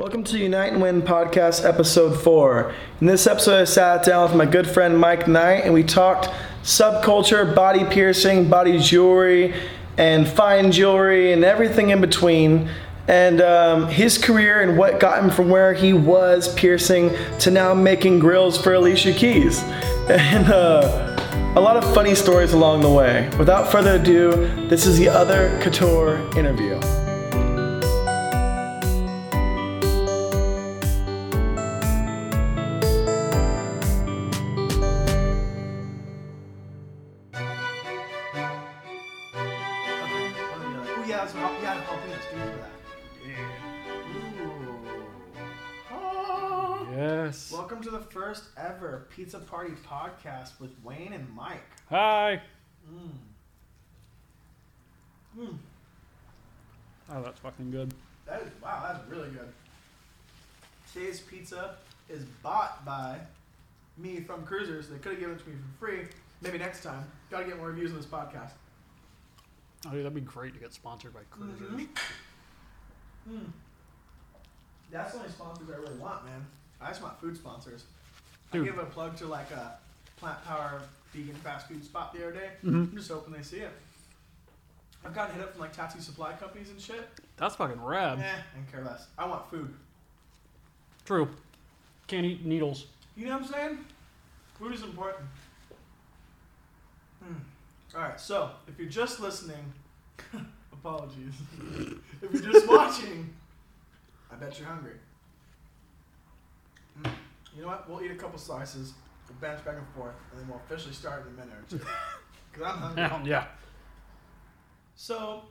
Welcome to Unite and Win podcast episode four. In this episode, I sat down with my good friend Mike Knight and we talked subculture, body piercing, body jewelry, and fine jewelry, and everything in between. And um, his career and what got him from where he was piercing to now making grills for Alicia Keys. And uh, a lot of funny stories along the way. Without further ado, this is the other Couture interview. Ever Pizza Party podcast with Wayne and Mike. Hi. Mm. Mm. Oh, that's fucking good. That is wow, that's really good. Today's pizza is bought by me from Cruisers. They could have given it to me for free. Maybe next time. Gotta get more reviews on this podcast. Oh, dude, that'd be great to get sponsored by Cruisers. Mhm. Mm. That's the only sponsors I really want, man. I just want food sponsors. Dude. I gave a plug to like a plant power vegan fast food spot the other day. Mhm. I'm just hoping they see it. I've gotten hit up from like tattoo supply companies and shit. That's fucking rad. Eh, I care less. I want food. True. Can't eat needles. You know what I'm saying? Food is important. Hmm. All right, so if you're just listening, apologies. if you're just watching, I bet you're hungry. You know what? We'll eat a couple slices, we'll bounce back and forth, and then we'll officially start in a minute or two. Because I'm hungry. Yeah. So,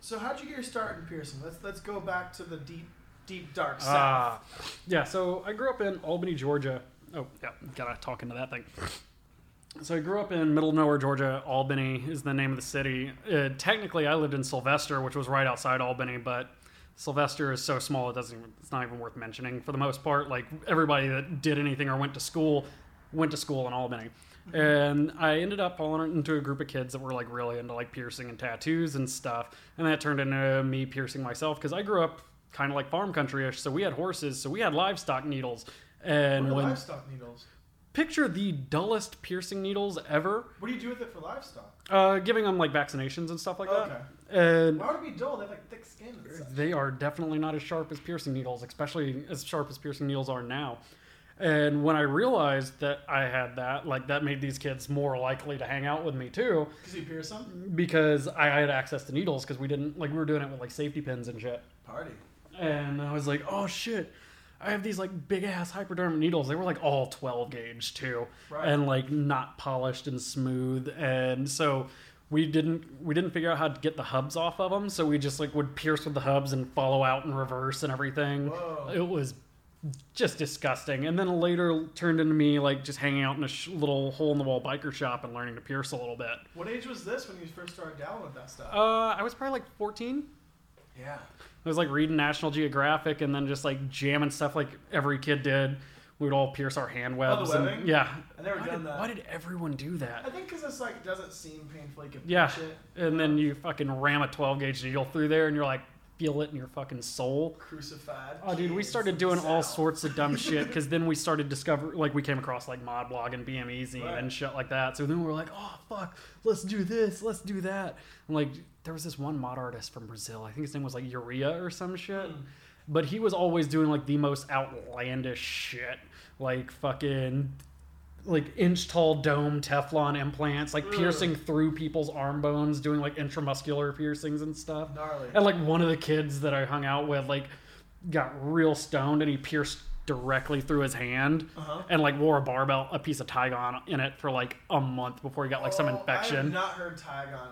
so how'd you get your start in piercing? Let's let's go back to the deep, deep dark south. Ah. yeah, so I grew up in Albany, Georgia. Oh, yeah, gotta talk into that thing. So I grew up in middle of nowhere, Georgia. Albany is the name of the city. Uh, technically, I lived in Sylvester, which was right outside Albany, but Sylvester is so small it doesn't. Even, it's not even worth mentioning for the most part. Like everybody that did anything or went to school went to school in Albany. And I ended up falling into a group of kids that were like really into like piercing and tattoos and stuff. And that turned into me piercing myself because I grew up kind of like farm country ish. So we had horses, so we had livestock needles. And when livestock needles? picture the dullest piercing needles ever, What do you do with it for livestock? uh, giving them like vaccinations and stuff like Okay. that. And Why would it be dull? They have like thick skin they are definitely not as sharp as piercing needles, especially as sharp as piercing needles are now. And when I realized that I had that, like that made these kids more likely to hang out with me too, Because you pierce them? because I had access to needles because we didn't like we were doing it with like safety pins and shit. Party. And I was like, oh shit. I have these like big ass hypodermic needles. They were like all 12 gauge too. Right. And like not polished and smooth. And so we didn't we didn't figure out how to get the hubs off of them. So we just like would pierce with the hubs and follow out in reverse and everything. Whoa. It was just disgusting. And then later turned into me like just hanging out in a sh- little hole in the wall biker shop and learning to pierce a little bit. What age was this when you first started dabbling with that stuff? Uh, I was probably like 14. yeah. I was like reading National Geographic and then just like jamming stuff like every kid did. We would all pierce our hand webs. and- webbing? yeah. I never why done did, that. Why did everyone do that? I think because it's like doesn't seem painful. You Yeah. it. And then you fucking ram a 12 gauge needle through there and you're like, feel it in your fucking soul. Crucified. Oh, dude, we started doing all sorts of dumb shit because then we started discover like we came across like mod blog and BME zine Right. and shit like that. So then we were like, oh fuck, let's do this, let's do that. And like there was this one mod artist from Brazil. I think his name was like Urea or some shit. Hmm. But he was always doing like the most outlandish shit, like fucking like inch tall dome Teflon implants, like Ugh. piercing through people's arm bones, doing like intramuscular piercings and stuff. Gnarly. And like one of the kids that I hung out with, like, got real stoned and he pierced directly through his hand Uh-huh. and like wore a barbell, a piece of Tygon in it for like a month before he got like some Oh, I have infection. not heard Tygon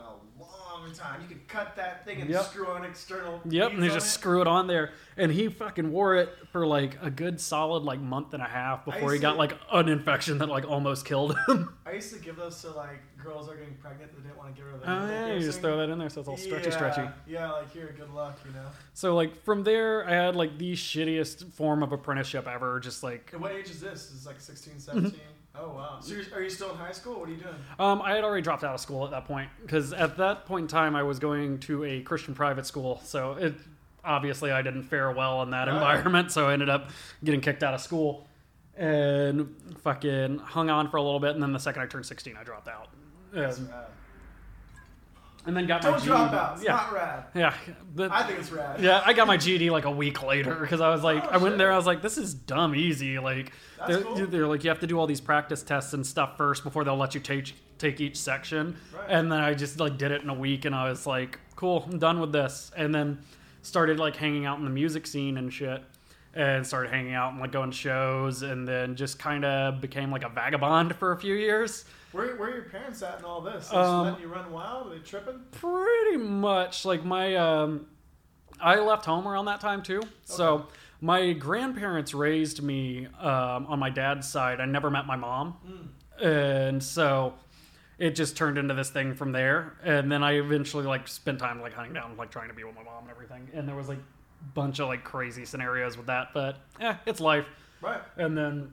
in a long time. You could cut that thing and Yep. screw on external. Yep, and they just it. screw it on there, and he fucking wore it for like a good solid like month and a half before he got to- like an infection that like almost killed him. I used to give those to like girls that are getting pregnant that didn't want to give her the oh yeah, you just throw that in there so it's all stretchy, yeah, stretchy. Yeah, like here, good luck, you know. So like from there, I had like the shittiest form of apprenticeship ever. Just like And what age is this? Is like 16, Mm-hmm. 17? Oh wow. So you're, are you still in high school? What are you doing? Um, I had already dropped out of school at that point because at that point in time I was going to a Christian private school, so it obviously I didn't fare well in that Right. environment, so I ended up getting kicked out of school and fucking hung on for a little bit. And then the second I turned 16, I dropped out. That's And, rad. And then got my Don't GED. drop out. It's Yeah, not rad. yeah. The- I think it's rad. yeah, I got my GED like a week later because I was like, Oh, I went shit. there, I was like, this is dumb easy. Like, they're, cool. they're like, you have to do all these practice tests and stuff first before they'll let you take take each section. Right. And then I just like did it in a week, and I was like, cool, I'm done with this. And then started like hanging out in the music scene and shit. And started hanging out and like going to shows, and then just kind of became like a vagabond for a few years. Where, where are your parents at in all this? They Um, letting you run wild? Are they tripping? pretty much like my um i left home around that time too so my grandparents raised me um, on my dad's side i never met my mom and so it just turned into this thing from there and then i eventually like spent time like hunting down like trying to be with my mom and everything and there was like bunch of like crazy scenarios with that but yeah it's life Right. and then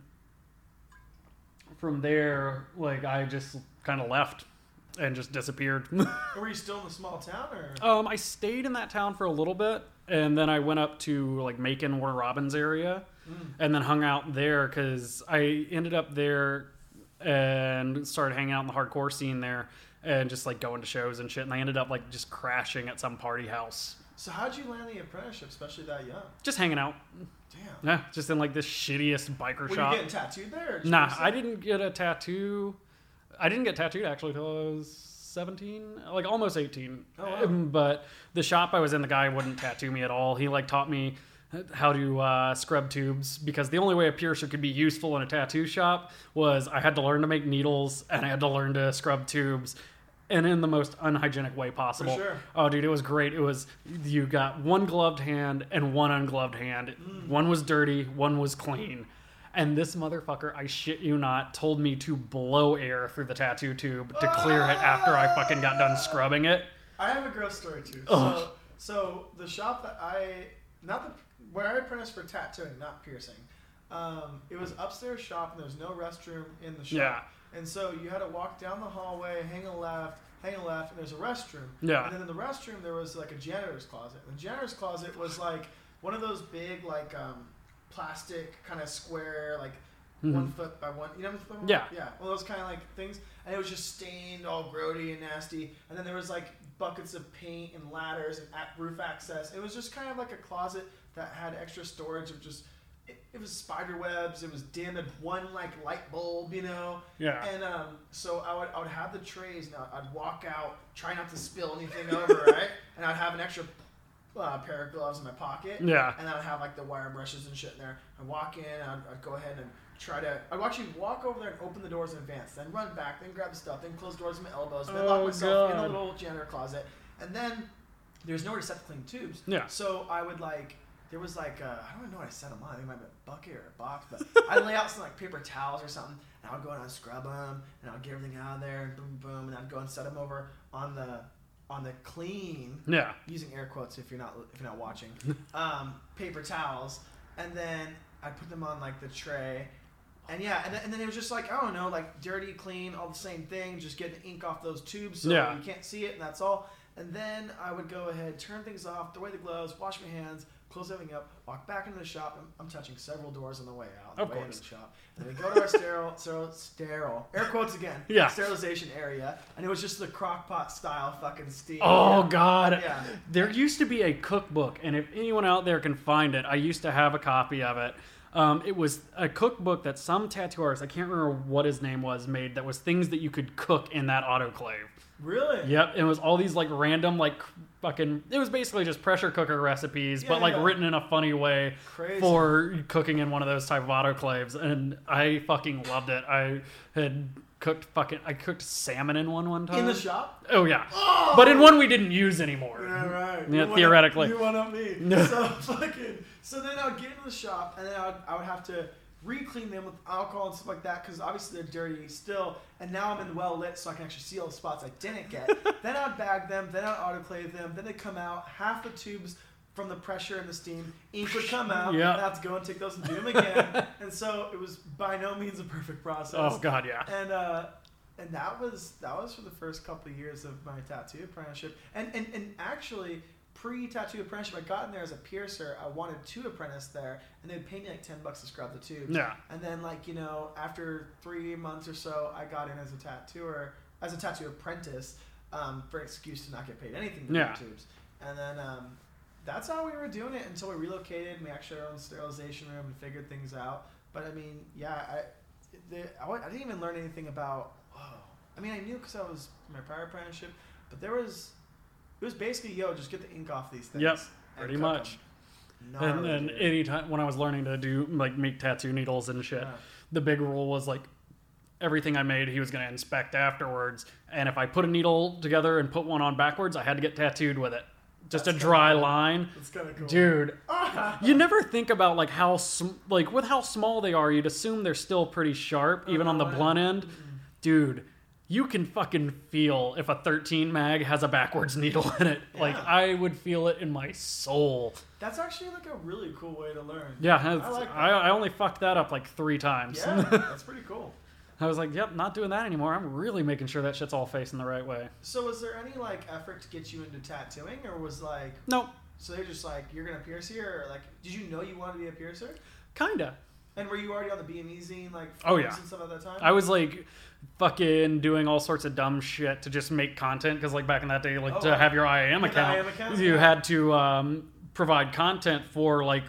from there like i just kind of left and just disappeared Were you still in the small town or? Um, I stayed in that town for a little bit, and then I went up to like Macon, Warner Robins area, and then hung out there because I ended up there and started hanging out in the hardcore scene there, and just like going to shows and shit. And I ended up like just crashing at some party house, So how'd you land the apprenticeship, especially that young? just hanging out. Damn. Yeah, just in like this shittiest biker Were shop. you getting tattooed there? Nah. I didn't get a tattoo. I didn't get tattooed actually till I was 17, like almost 18. Oh, wow. Um, But the shop I was in, the guy wouldn't tattoo me at all. He like taught me how to uh, scrub tubes because the only way a piercer could be useful in a tattoo shop was I had to learn to make needles and I had to learn to scrub tubes. And in the most unhygienic way possible. sure. Oh, dude, it was great. It was you got one gloved hand and one ungloved hand. Mm. One was dirty, one was clean. And this motherfucker, I shit you not, told me to blow air through the tattoo tube to clear it after I fucking got done scrubbing it. I have a gross story too. Ugh. So, so the shop that I not the where I apprenticed for tattooing, not piercing. Um, it was upstairs shop and there was no restroom in the shop. Yeah. And so you had to walk down the hallway, hang a left, hang a left, and there's a restroom. Yeah. And then in the restroom there was like a janitor's closet. And the janitor's closet was like one of those big like um, plastic kind of square like one foot by one. You know what I'm talking about? Mm-hmm. Yeah. Yeah. Well, those kind of like things, and it was just stained, all grody and nasty. And then there was like buckets of paint and ladders and roof access. It was just kind of like a closet that had extra storage of just. It, it was spider webs. It was dim. It one like light bulb, you know. Yeah. And um, so I would I would have the trays, and I'd, I'd walk out, try not to spill anything over, right? And I'd have an extra uh, pair of gloves in my pocket. Yeah. And I'd have like the wire brushes and shit in there. I'd walk in, I'd, I'd go ahead and try to. I'd actually walk over there and open the doors in advance, then run back, then grab the stuff, then close doors with my elbows, then lock Oh, myself in the little janitor closet, and then there's nowhere to set the clean tubes. Yeah. So I would like. There was like uh, I don't even know what I set them on. I think it might be a bucket or a box, but I'd lay out some like paper towels or something, and I'd go and I'd scrub them, and I'd get everything out of there, and boom, boom, and I'd go and set them over on the on the clean Yeah. using air quotes if you're not if you're not watching um, paper towels and then i put them on like the tray and yeah and then, and then it was just like i don't know like dirty clean all the same thing just getting ink off those tubes so Yeah. you can't see it and that's all and then i would go ahead turn things off throw away the gloves wash my hands close everything up walk back into the shop i'm, I'm touching several doors on the way out on Of the way course. into the shop and then we go to our sterile sterile sterile air quotes again Yeah. sterilization area and it was just the crock pot style fucking steam Oh. God! Yeah. There used to be a cookbook, and if anyone out there can find it, I used to have a copy of it. Um, it was a cookbook that some tattoo artist, I can't remember what his name was, made that was things that you could cook in that autoclave. Really? Yep, and it was all these like random like fucking. It was basically just pressure cooker recipes, but like yeah. written in a funny way Crazy. for cooking in one of those type of autoclaves, and I fucking loved it. I had cooked fucking. I cooked salmon in one one time. In the shop? Oh yeah, Oh! but in one we didn't use anymore. Yeah, right. Yeah, You theoretically. Up, you one up me. So fucking. So then I would get in the shop, and then I would, I would have to re-clean them with alcohol and stuff like that because obviously they're dirty still. And now I'm in well lit, so I can actually see all the spots I didn't get. then I'd bag them, then I'd autoclave them, then they come out. Half the tubes from the pressure and the steam, ink would come out. Yeah. I'd have to go and take those and do them again. and so it was by no means a perfect process Oh god, yeah. and uh, and that was that was for the first couple of years of my tattoo apprenticeship, and and, and actually pre-tattoo apprenticeship, I got in there as a piercer. I wanted to apprentice there, and they'd pay me like ten bucks to scrub the tubes. Yeah. And then, like you know, after three months or so, I got in as a tattooer, as a tattoo apprentice, um, for an excuse to not get paid anything to Yeah. tubes. And then um, that's how we were doing it until we relocated. and We actually had our own sterilization room and figured things out. But I mean, yeah, I, the, I, I didn't even learn anything about. Oh, I mean, I knew because I was my prior apprenticeship, but there was. It was basically, yo, just get the ink off these things. Yep, and pretty cook much. 'em. And then dude. anytime when I was learning to do like make tattoo needles and shit, Yeah. the big rule was like everything I made he was going to inspect afterwards. And if I put a needle together and put one on backwards, I had to get tattooed with it. Just That's a dry cool. line. It's kind of cool. Dude, you never think about like how sm- like with how small they are, you'd assume they're still pretty sharp even on the no, I- blunt end. Dude, you can fucking feel if a 13 mag has a backwards needle in it. Like I would feel it in my soul. That's actually like a really cool way to learn. Yeah, I like. I, I only fucked that up like three times. Yeah, that's pretty cool. I was like, yep, not doing that anymore. I'm really making sure that shit's all facing the right way. So was there any like effort to get you into tattooing, or was like Nope, so they're just like you're gonna pierce here, or like did you know you wanted to be a piercer? kinda. And were you already on the BME zine like Oh, yeah. and stuff at that time? I was like fucking doing all sorts of dumb shit to just make content because like back in that day, like Oh, to have your IAM account, IAM account, you had to um, provide content for like.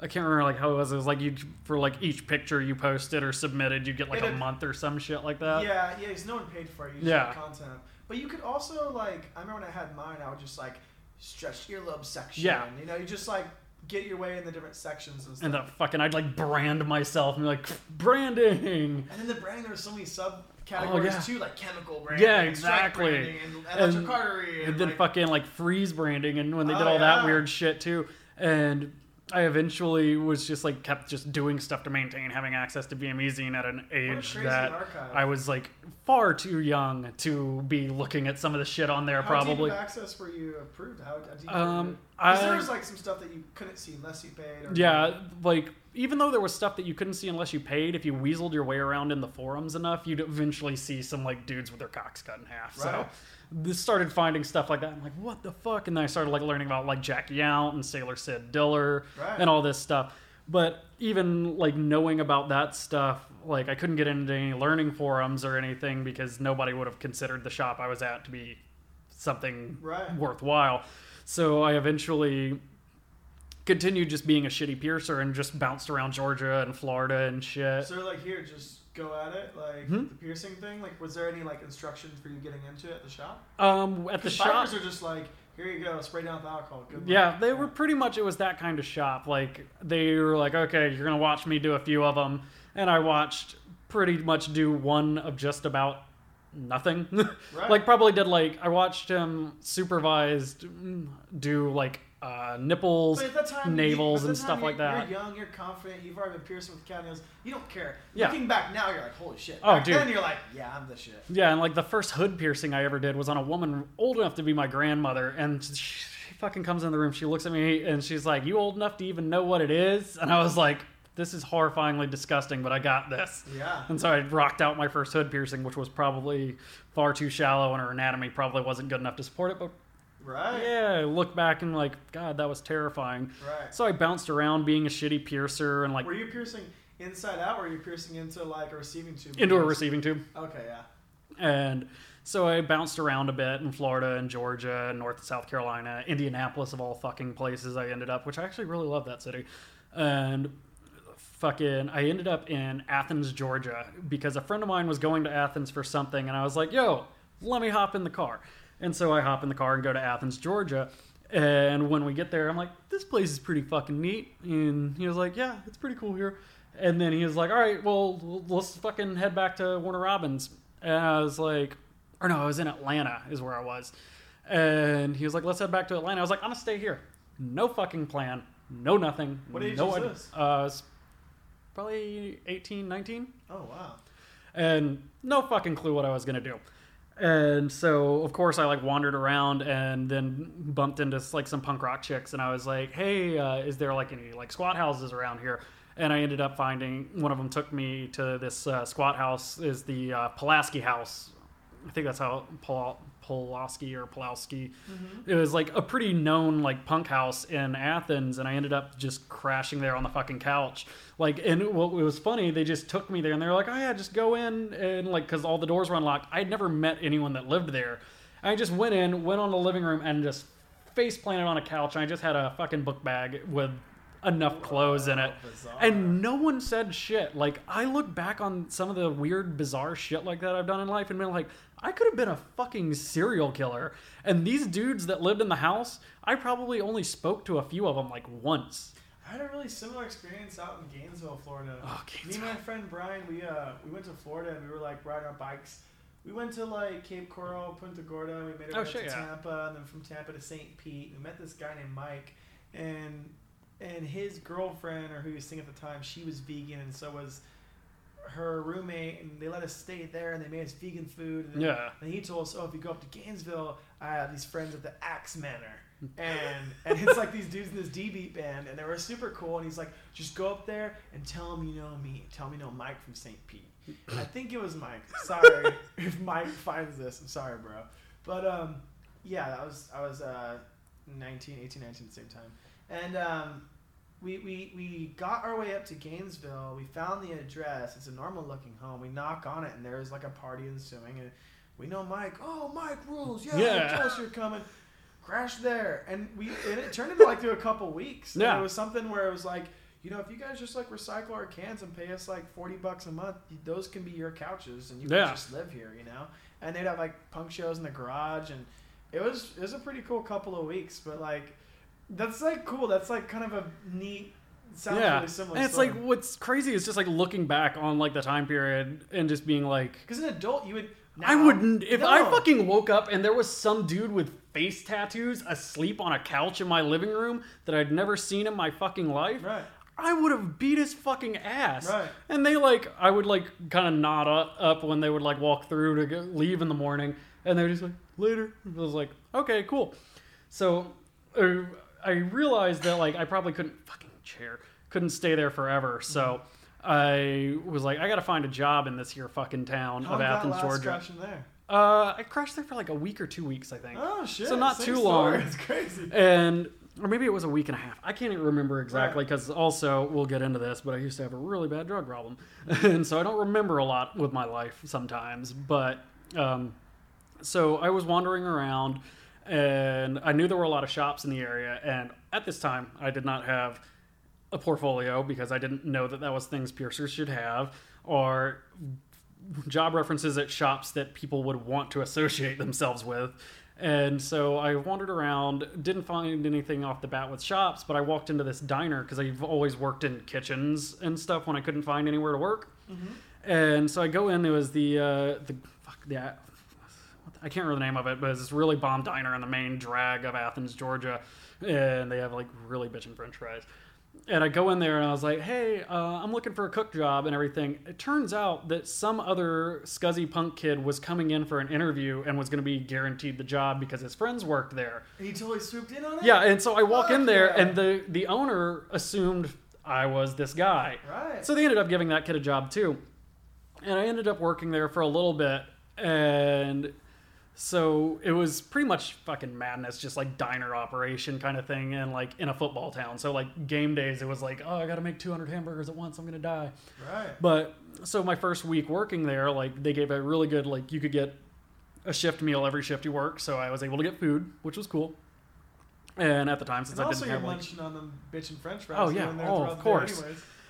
I can't remember like how it was. It was like you for like each picture you posted or submitted, you get like It a month or some shit like that. yeah, yeah, because no one paid for it. You just Yeah. content. But you could also like I remember when I had mine, I would just like stretch earlobe section. Yeah. You know, you just like get your way in the different sections and stuff. And the fucking I'd like brand myself and be like branding. And then the branding, there's so many subcategories Oh, yeah. too, like chemical branding, Yeah, exactly. branding, and electric And- artery, and, and then like, fucking like freeze branding and when they oh, did Oh, all that weird shit too and i eventually was just like kept just doing stuff to maintain having access to BME zine at an age that archive. i was like far too young to be looking at some of the shit on there How probably access were you approved? How, how Um? I- there was like some stuff that you couldn't see unless you paid. Or yeah like even though there was stuff that you couldn't see unless you paid if you weaseled your way around in the forums enough you'd eventually see some like dudes with their cocks cut in half so Right. this started finding stuff like that. I'm like, what the fuck? And then I started like learning about like Jack Yount and Sailor Sid Diller Right. and all this stuff. But even like knowing about that stuff, like I couldn't get into any learning forums or anything because nobody would have considered the shop I was at to be something Right. worthwhile. So I eventually continued just being a shitty piercer and just bounced around Georgia and Florida and shit. So like here, just go at it, like Hmm? the piercing thing. Like, was there any like instruction for you getting into it at the shop? Um, at the shop, are just like, here you go, spray down with alcohol. Good. Yeah, they were pretty much. It was that kind of shop. Like they were like, okay, you're gonna watch me do a few of them, and I watched pretty much do one of just about nothing. Right. like probably did like I watched him supervised mm, do like uh, nipples, But at that time, navels, you, and stuff like that. You're young, you're confident, you've already been piercing with cat nails. You don't care. Yeah. Looking back now, you're like, holy shit. Oh, Back dude. Then you're like, yeah, I'm the shit. Yeah, and like the first hood piercing I ever did was on a woman old enough to be my grandmother, and she, she fucking comes in the room. She looks at me and she's like, "You old enough to even know what it is?" And I was like, "This is horrifyingly disgusting, but I got this." Yeah. And so I rocked out my first hood piercing, which was probably far too shallow, and her anatomy probably wasn't good enough to support it. But Right. yeah, I look back and like, God, that was terrifying. Right. So I bounced around being a shitty piercer and like Were you piercing inside out, or were you piercing into like a receiving tube? into a receiving tube. Okay, yeah. And so I bounced around a bit in Florida and Georgia and North and South Carolina, Indianapolis of all fucking places I ended up, which I actually really love that city. And fucking I ended up in Athens, Georgia because a friend of mine was going to Athens for something and I was like, "Yo, let me hop in the car." And so I hop in the car and go to Athens, Georgia. And when we get there, I'm like, "This place is pretty fucking neat." And he was like, "Yeah, it's pretty cool here." And then he was like, "All right, well, let's fucking head back to Warner Robins." And I was like, or no, I was in Atlanta, is where I was. And he was like, let's head back to Atlanta. I was like, I'm gonna stay here. No fucking plan. No nothing. What age no was idea. this? Uh, was probably 18, 19. Oh wow. And no fucking clue what I was gonna do. And so, of course, I like wandered around and then bumped into like some punk rock chicks, and I was like, "Hey, uh, is there like any like squat houses around here?" And I ended up finding one of them took me to this uh, squat house. Is the uh, Pulaski House? I think that's how Pul- Pulaski or Pulowski. Mm-hmm. It was like a pretty known like punk house in Athens, and I ended up just crashing there on the fucking couch. Like, and what was funny, they just took me there, and they were like, "Oh yeah, just go in," and like because all the doors were unlocked. I'd never met anyone that lived there. I just went in, went on the living room, and just face planted on a couch. And I just had a fucking book bag with enough clothes in it. bizarre. And no one said shit. Like I look back on some of the weird, bizarre shit like that I've done in life and been like, I could have been a fucking serial killer. And these dudes that lived in the house, I probably only spoke to a few of them like once. I had a really similar experience out in Gainesville, Florida. Oh, Me and my friend Brian, we uh we went to Florida and we were like riding our bikes. We went to like Cape Coral, Punta Gorda. We made it Oh, shit, to yeah. Tampa, and then from Tampa to St. Pete. We met this guy named Mike, and and his girlfriend or who he was seeing at the time, she was vegan, and so was her roommate, and they let us stay there, and they made us vegan food. And then Yeah. and he told us, "Oh, if you go up to Gainesville, I have these friends at the Axe Manor, and and it's like these dudes in this D beat band, and they were super cool. And he's like, just go up there and tell them you know me. Tell them you know Mike from St. Pete. I think it was Mike. Sorry if Mike finds this. I'm sorry, bro. But um, yeah, that was I was uh, 19, 18, 19 at the same time, and um, we, we, we got our way up to Gainesville. We found the address. It's a normal looking home. We knock on it, and there's like a party ensuing. And we know Mike. Oh, Mike rules. Yeah, Yeah. tell us you're coming. Crash there, and we and it turned into like through a couple weeks. And Yeah. it was something where it was like, you know, if you guys just like recycle our cans and pay us like forty bucks a month, those can be your couches, and you Yeah. can just live here. You know, and they'd have like punk shows in the garage, and it was it was a pretty cool couple of weeks. But like, that's like cool. That's like kind of a neat. Sounds yeah. really similar. and it's like what's crazy is just like looking back on like the time period and just being like because an adult, you would. I wouldn't if I fucking woke up and there was some dude with face tattoos asleep on a couch in my living room that I'd never seen in my fucking life. Right. I would have beat his fucking ass. Right. And they like, I would like kind of nod up, up when they would like walk through to go, leave in the morning, and they were just like, later. I was like, okay, cool. So uh, I realized that like I probably couldn't fucking chair, couldn't stay there forever. So I was like, I got to find a job in this here fucking town How of long Athens, Georgia. crashing there? Uh, I crashed there for like a week or two weeks, I think. Oh shit! So not same too story. long. It's crazy. and or maybe it was a week and a half. I can't even remember exactly Right. because also we'll get into this, but I used to have a really bad drug problem, and so I don't remember a lot with my life sometimes. But um, so I was wandering around, and I knew there were a lot of shops in the area, and at this time I did not have a portfolio because I didn't know that that was things piercers should have or job references at shops that people would want to associate themselves with. And so I wandered around, didn't find anything off the bat with shops, but I walked into this diner because I've always worked in kitchens and stuff when I couldn't find anywhere to work. And so I go in. There was the uh, the fuck the I can't remember the name of it, but it's this really bomb diner in the main drag of Athens, Georgia, and they have like really bitchin' French fries. And I go in there and I was like, "Hey, uh, I'm looking for a cook job and everything." It turns out that some other scuzzy punk kid was coming in for an interview and was going to be guaranteed the job because his friends worked there. And he totally swooped in on it. Yeah, and so I walk in there, yeah. and the the owner assumed I was this guy. Right. So they ended up giving that kid a job too. And I ended up working there for a little bit. And so it was pretty much fucking madness, just like diner operation kind of thing, and like in a football town. So like game days, it was like, oh, I got to make 200 hamburgers at once. I'm gonna die. Right. But so my first week working there, like they gave a really good, like you could get a shift meal every shift you work. So I was able to get food, which was cool. And at the time, since And I didn't have like on them bitchin' French fries. Oh, yeah. there Oh, of course.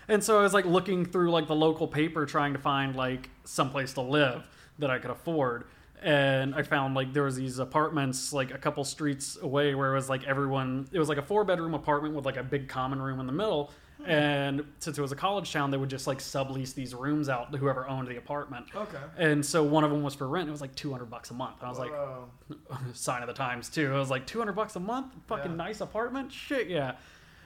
And so I was like looking through like the local paper trying to find like someplace to live that I could afford. And I found like there was these apartments like a couple streets away where it was like everyone it was like a four bedroom apartment with like a big common room in the middle. Hmm. And since it was a college town, they would just like sublease these rooms out to whoever owned the apartment. Okay. And so one of them was for rent. It was like 200 bucks a month. And I was like, sign of the times too. It was like 200 bucks a month, fucking Yeah. nice apartment, shit, yeah.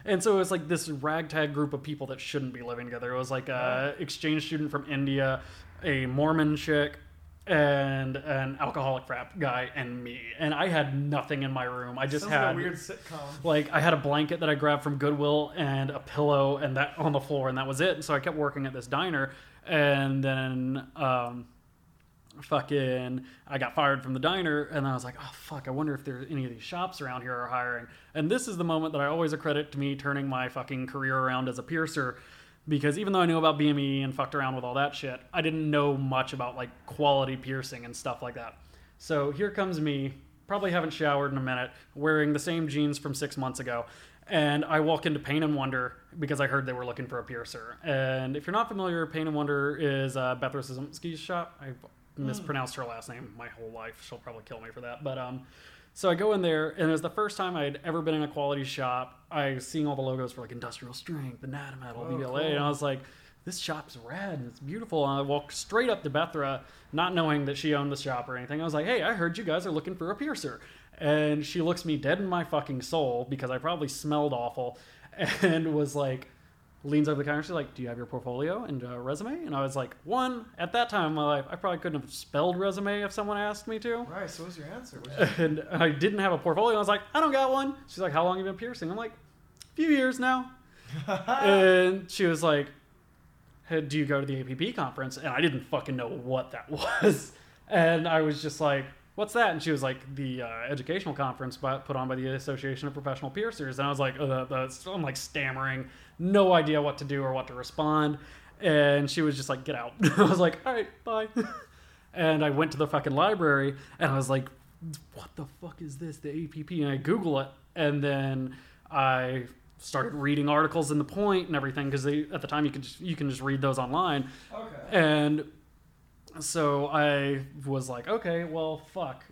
And so it was like this ragtag group of people that shouldn't be living together. It was like a exchange student from India, a Mormon chick, and an alcoholic frat guy, and me. And I had nothing in my room. I just Sounds had like a weird sitcom. like I had a blanket that I grabbed from Goodwill and a pillow and that on the floor and that was it. And so I kept working at this diner and then um, fucking I got fired from the diner and I was like, oh fuck, I wonder if there's any of these shops around here are hiring. And this is the moment that I always accredit to me turning my fucking career around as a piercer. Because even though I knew about BME and fucked around with all that shit, I didn't know much about like quality piercing and stuff like that. So here comes me, probably haven't showered in a minute, wearing the same jeans from six months ago. And I walk into Pain and Wonder because I heard they were looking for a piercer. And if you're not familiar, Pain and Wonder is uh, Beth Rosinski's shop. I mispronounced her last name my whole life. She'll probably kill me for that. But um, so I go in there, and it was the first time I had ever been in a quality shop. I was seeing all the logos for like Industrial Strength, Anatometal, Oh, BVLA, cool. and I was like, this shop's rad and it's beautiful. And I walked straight up to Bethra, not knowing that she owned the shop or anything. I was like, hey, I heard you guys are looking for a piercer. And she looks me dead in my fucking soul because I probably smelled awful and was like, leans over the counter. She's like, "Do you have your portfolio and uh, resume?" And I was like, "One." At that time in my life, I probably couldn't have spelled resume if someone asked me to. Right. So was your answer? What's your- And I didn't have a portfolio. I was like, "I don't got one." She's like, "How long have you been piercing?" I'm like, "A few years now." and she was like, hey, "Do you go to the APP conference?" And I didn't fucking know what that was. And I was just like, "What's that?" And she was like, "The uh, educational conference by, put on by the Association of Professional Piercers." And I was like, uh, that's, "I'm like stammering, no idea what to do or what to respond." And she was just like, "Get out." I was like, "All right, bye." and I went to the fucking library and I was like, "What the fuck is this? The APP?" And I Google it, and then I started reading articles in the Point and everything because they at the time you could just, you can just read those online. okay. And so I was like, okay, well, fuck.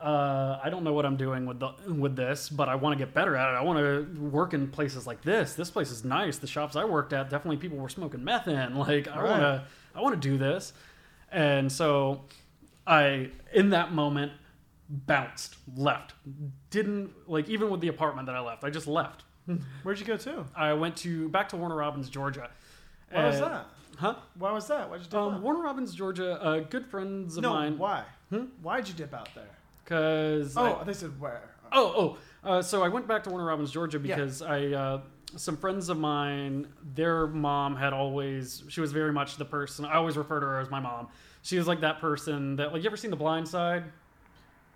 Uh, I don't know what I'm doing with the with this, but I want to get better at it. I want to work in places like this. This place is nice. The shops I worked at, definitely people were smoking meth in. Like I Right. want to, I want to do this. And so, I in that moment bounced, left. Didn't like even with the apartment that I left. I just left. Where'd you go to? I went to back to Warner Robins, Georgia. Why was that? Huh? Why was that? Why'd you dip Um, out? Warner Robins, Georgia. Uh, good friends of No. mine. Why? Hmm? Why'd you dip out there? Because Oh, they said where. oh oh. Uh, so I went back to Warner Robins, Georgia, Yeah. because I uh, some friends of mine, their mom had always she was very much the person I always refer to her as my mom. She was like that person that like you ever seen The Blind Side?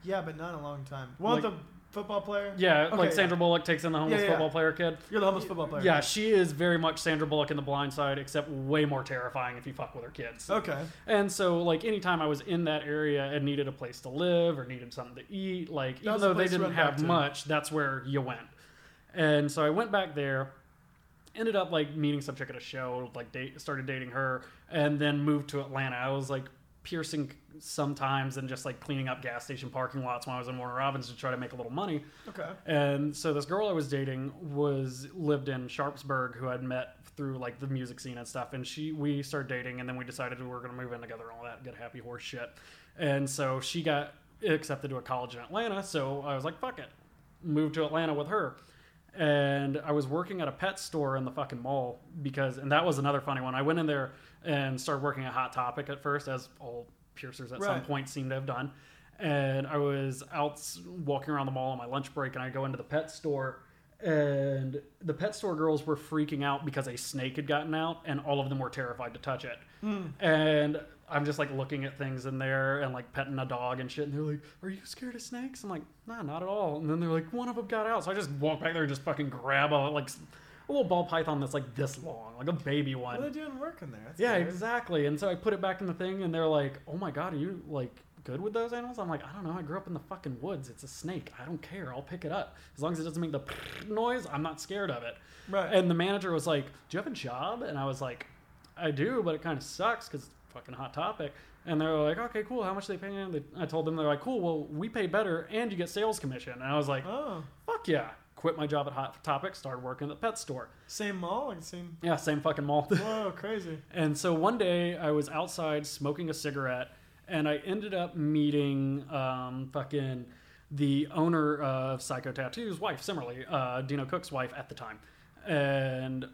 Yeah, but not a long time. With Like- the football player. Yeah, Okay, like yeah. Sandra Bullock takes in the homeless Yeah, yeah. football player kid. You're the homeless football player. Yeah, she is very much Sandra Bullock in The Blind Side, except way more terrifying if you fuck with her kids. Okay. And so, like, anytime I was in that area and needed a place to live or needed something to eat, like, even though they didn't have much, that's where you went. And so I went back there, ended up, like, meeting some chick at a show, like, date, started dating her, and then moved to Atlanta. I was, like, piercing sometimes and just, like, cleaning up gas station parking lots when I was in Warner Robins to try to make a little money. Okay. And so this girl I was dating was lived in Sharpsburg, who I'd met through like the music scene and stuff. And she we started dating, and then we decided we were going to move in together and all that good happy horse shit. And so she got accepted to a college in Atlanta, so I was like, fuck it, moved to Atlanta with her. And I was working at a pet store in the fucking mall because, and that was another funny one. I went in there and started working at Hot Topic at first, as all piercers at some point seem to have done and I was out walking around the mall on my lunch break, and I go into the pet store, and the pet store girls were freaking out because a snake had gotten out, and all of them were terrified to touch it. Hmm. And I'm just like looking at things in there and like petting a dog and shit, and they're like, "Are you scared of snakes?" I'm like, "Nah, not at all." And then they're like, "One of them got out," so I just walk back there and just fucking grab a like a little ball python that's like this long, like a baby one. What are they doing work in there? That's Yeah, weird. exactly. And so I put it back in the thing, and they're like, "Oh my god, are you like good with those animals?" I'm like, "I don't know. I grew up in the fucking woods. It's a snake. I don't care. I'll pick it up as long as it doesn't make the noise. I'm not scared of it." Right. And the manager was like, "Do you have a job?" And I was like, "I do, but it kind of sucks because it's a fucking hot topic." And they're like, "Okay, cool. How much are they paying?" They, I told them they're like, "Cool. Well, we pay better, and you get sales commission." And I was like, oh, "Fuck yeah!" Quit my job at Hot Topic, started working at the pet store. same mall. Like same. Yeah, same fucking mall. Whoa, crazy. And so one day I was outside smoking a cigarette, and I ended up meeting um, fucking the owner of Psycho Tattoo's wife, similarly, uh, Dino Cook's wife at the time. And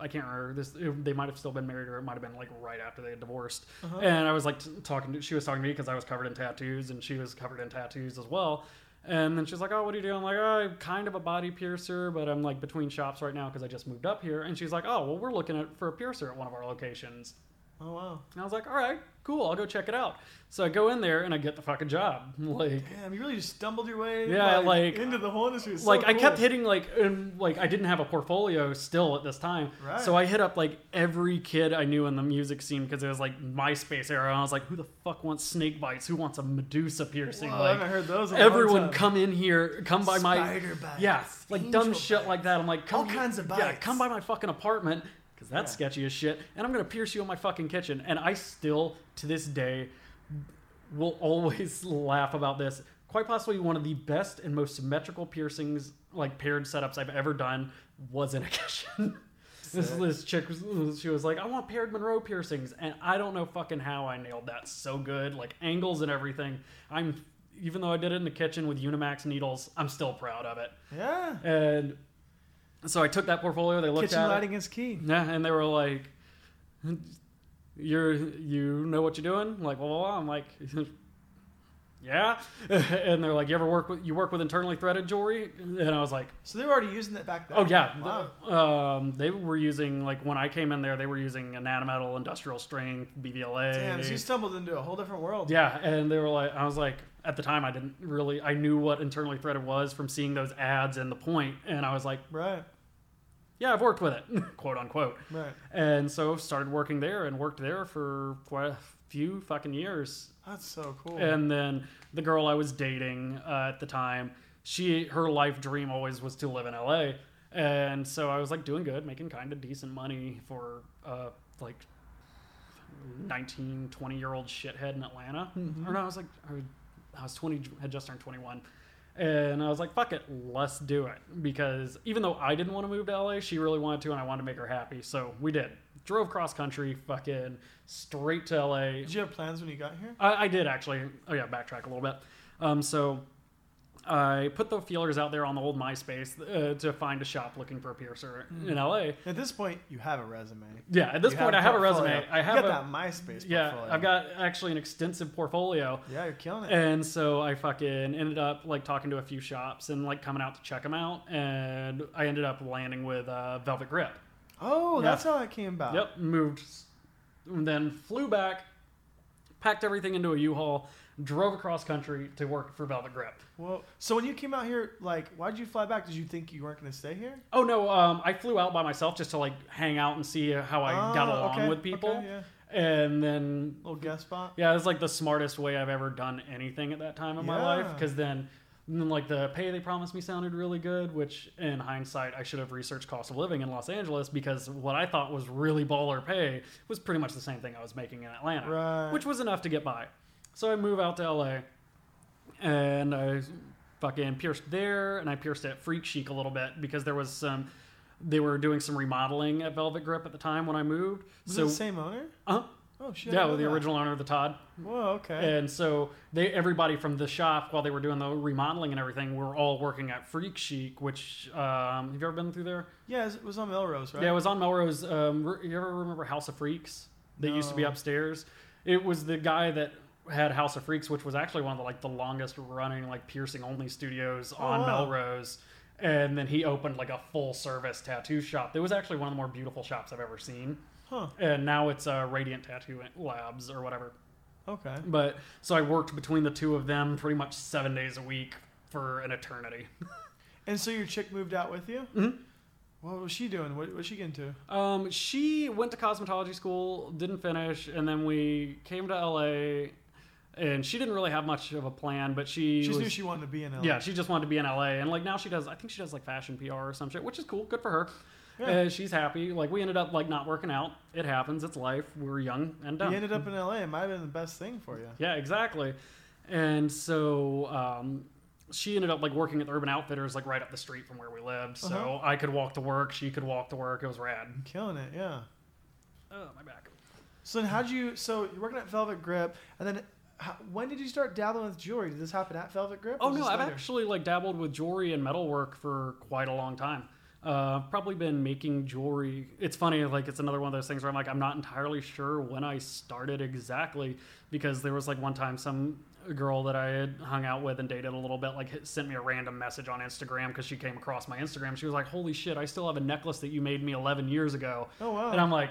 I can't remember this. They might have still been married, or it might have been like right after they had divorced. Uh-huh. And I was like t- talking to. She was talking to me because I was covered in tattoos, and she was covered in tattoos as well. And then she's like, "Oh, what are you doing?" I'm like, "Oh, I'm kind of a body piercer, but I'm like between shops right now because I just moved up here." And she's like, "Oh, well, we're looking at for a piercer at one of our locations." Oh wow. And I was like, all right, cool, I'll go check it out. So I go in there and I get the fucking job. Like, Damn, you really just stumbled your way. Yeah, like- into the whole industry. So like I kept hitting like and like I didn't have a portfolio still at this time, Right. so I hit up like every kid I knew in the music scene because it was like MySpace era. And I was like, who the fuck wants snake bites? Who wants a Medusa piercing? Whoa, I haven't heard those. In a long everyone come in here, come by my Spider bites, yeah, like dumb angel shit like that. I'm like, come All here- kinds of bites. Yeah, come by my fucking apartment because that's Yeah. sketchy as shit, and I'm gonna pierce you in my fucking kitchen. And I still to this day will always laugh about this. Quite possibly one of the best and most symmetrical piercings, like paired setups I've ever done, was in a kitchen. this this chick, was, she was like, "I want paired Monroe piercings," and I don't know fucking how I nailed that so good, like angles and everything. I'm even though I did it in the kitchen with Unimax needles, I'm still proud of it. Yeah. And so I took that portfolio. They looked Kitchen at it. lighting is key. Yeah, and they were like, "You're you know what you're doing?" Like, well, I'm like, "Yeah," and they're like, "You ever work with you work with internally threaded jewelry?" And I was like, So they were already using that back then. "Oh yeah." Wow. Um, they were using like when I came in there, they were using Anatometal industrial strength BVLA. Damn, so you stumbled into a whole different world. Yeah, and they were like, I was like, at the time, I didn't really, I knew what internally threaded was from seeing those ads and the point, and I was like, Right. Yeah, I've worked with it, quote unquote. Right. And so started working there and worked there for quite a few fucking years. That's so cool. And then the girl I was dating uh, at the time, she her life dream always was to live in LA. And so I was like doing good, making kind of decent money for uh, like 19, 20 year old shithead in Atlanta. Mhm. Or no, I was like, I was, I was 20, had just turned 21. And I was like, fuck it, let's do it. Because even though I didn't want to move to LA, she really wanted to, and I wanted to make her happy. So we did. Drove cross country, fucking straight to LA. Did you have plans when you got here? I, I did actually. Oh yeah, backtrack a little bit. Um, so I put the feelers out there on the old MySpace uh, to find a shop looking for a piercer in LA. At this point, you have a resume. Yeah, at this You point, I have a resume. I You have got a that MySpace. yeah. portfolio. I've got actually an extensive portfolio. Yeah, you're killing it. And so I fucking ended up like talking to a few shops and like coming out to check them out, and I ended up landing with uh, Velvet Grip. oh, Yeah. that's how it came about. Yep, moved, and then flew back, packed everything into a U-Haul, drove across country to work for Velvet Grip. Well, so when you came out here, like, why did you fly back? Did you think you weren't going to stay here? Oh no, um, I flew out by myself just to like hang out and see how I got Oh, along okay, with people, okay, yeah. and then Little guest spot. yeah, it was like the smartest way I've ever done anything at that time in my life because then. then, like the pay they promised me sounded really good, which in hindsight I should have researched cost of living in Los Angeles because what I thought was really baller pay was pretty much the same thing I was making in Atlanta. Right. which was enough to get by. So I move out to LA, and I fucking pierced there, and I pierced at Freak Chic a little bit because there was some. They were doing some remodeling at Velvet Grip at the time when I moved. Was so it the same owner? uh, Oh shit. Yeah, the that. original owner of the Todd, Whoa. Okay. and so they everybody from the shop while they were doing the remodeling and everything were all working at Freak Chic, which um, have you ever been through there? yeah, it was on Melrose, right? Yeah, it was on Melrose. Um, you ever remember House of Freaks? They used to be upstairs. It was the guy that had House of Freaks, which was actually one of the like the longest running like piercing only studios Oh, on wow. Melrose. And then he opened like a full service tattoo shop. It was actually one of the more beautiful shops I've ever seen. Huh. And now it's uh, Radiant Tattoo Labs or whatever. Okay. But so I worked between the two of them pretty much seven days a week for an eternity. And so your chick moved out with you? Mhm. What was she doing? What was she getting to? Um, she went to cosmetology school, didn't finish, and then we came to LA, and she didn't really have much of a plan, but she She just was, knew she wanted to be in LA. yeah, she just wanted to be in LA, and like now she does, I think she does like fashion PR or some shit, which is cool, good for her. Yeah. Uh, she's happy. Like we ended up like not working out. It happens. It's life. We were young and dumb. You ended up in LA. It might have been the best thing for you. Yeah, exactly. And so um, she ended up like working at the Urban Outfitters, like right up the street from where we lived. So Uh-huh. I could walk to work. She could walk to work. It was rad. Killing it, yeah. Oh, my back. So then, how'd you? So you're working at Velvet Grip, and then how, when did you start dabbling with jewelry? Did this happen at Velvet Grip? Oh no, I've later? actually like dabbled with jewelry and metalwork for quite a long time. Uh, probably been making jewelry. It's funny, like it's another one of those things where I'm like, I'm not entirely sure when I started exactly because there was like one time some girl that I had hung out with and dated a little bit like sent me a random message on Instagram because she came across my Instagram. She was like, "Holy shit, I still have a necklace that you made me 11 years ago," Oh wow. and I'm like,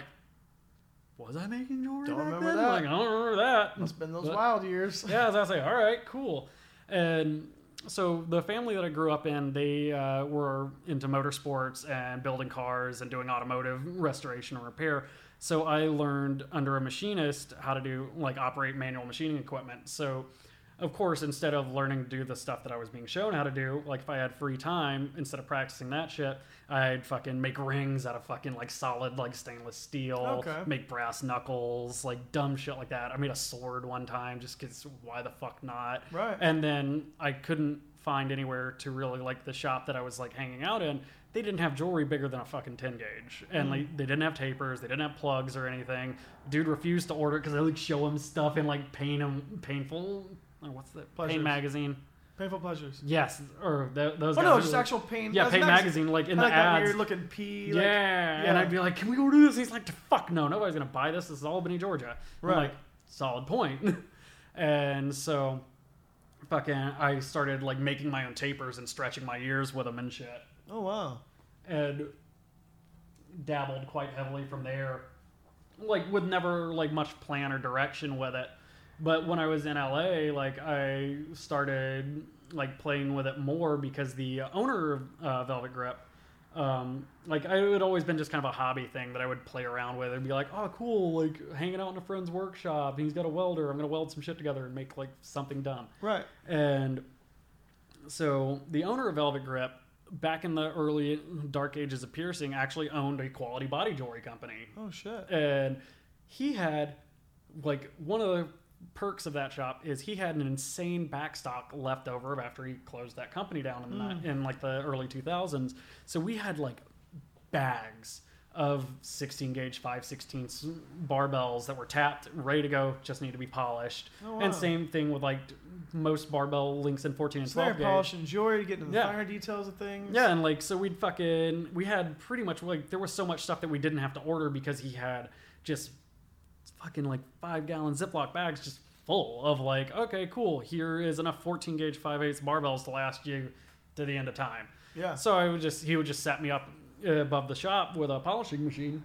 was I making jewelry Don't remember then? that. Like I don't remember that. Must have been those But- wild years. yeah, so I was like, all right, cool. And so the family that I grew up in, they uh, were into motorsports and building cars and doing automotive restoration and repair. So I learned under a machinist how to do like operate manual machining equipment. So of course, instead of learning to do the stuff that I was being shown how to do, like if I had free time, instead of practicing that shit, I'd fucking make rings out of fucking like solid like stainless steel, Okay. make brass knuckles, like dumb shit like that. I made a sword one time just because why the fuck not? Right. And then I couldn't find anywhere to really like the shop that I was like hanging out in. They didn't have jewelry bigger than a fucking 10 gauge. And Mm. like they didn't have tapers, they didn't have plugs or anything. Dude refused to order because I like show him stuff in like pain and painful or what's that? Pleasures. Pain magazine. Painful pleasures. Yes, or th- those Oh guys. no, just like- actual pain. Yeah, Pain magazine like in the like ads. weird looking P. yeah. Like, and. I'd be like, "Can we go do this?" He's like, "Fuck no, nobody's gonna buy this. This is Albany, Georgia." Right. like, solid point. and so, fucking, I started like making my own tapers and stretching my ears with them and shit, oh wow. and dabbled quite heavily from there. Like with never like much plan or direction with it. But when I was in LA, like I started like playing with it more because the owner of uh, Velvet Grip, um, like I it had always been just kind of a hobby thing that I would play around with. It'd be like, oh, cool, like hanging out in a friend's workshop. He's got a welder. I'm gonna weld some shit together and make like something dumb. Right. And so the owner of Velvet Grip, back in the early dark ages of piercing, actually owned a quality body jewelry company Oh shit. and he had like one of the perks of that shop is he had an insane backstock left over after he closed that company down in, the, hmm. in like the early 2000s so we had like bags of 16 gauge 5 16 barbells that were tapped ready to go just need to be polished. Oh, and same thing with like most barbell links in 14 and So 12 gauge. polishing jewelry to get the Yeah. finer details of things. yeah, and like so we'd fucking we had pretty much like there was so much stuff that we didn't have to order because he had just fucking like five gallon Ziploc bags just full of like okay cool here is enough 14 gauge 5 8 barbells to last you to the end of time. Yeah. So I would just he would just set me up uh, above the shop with a polishing machine.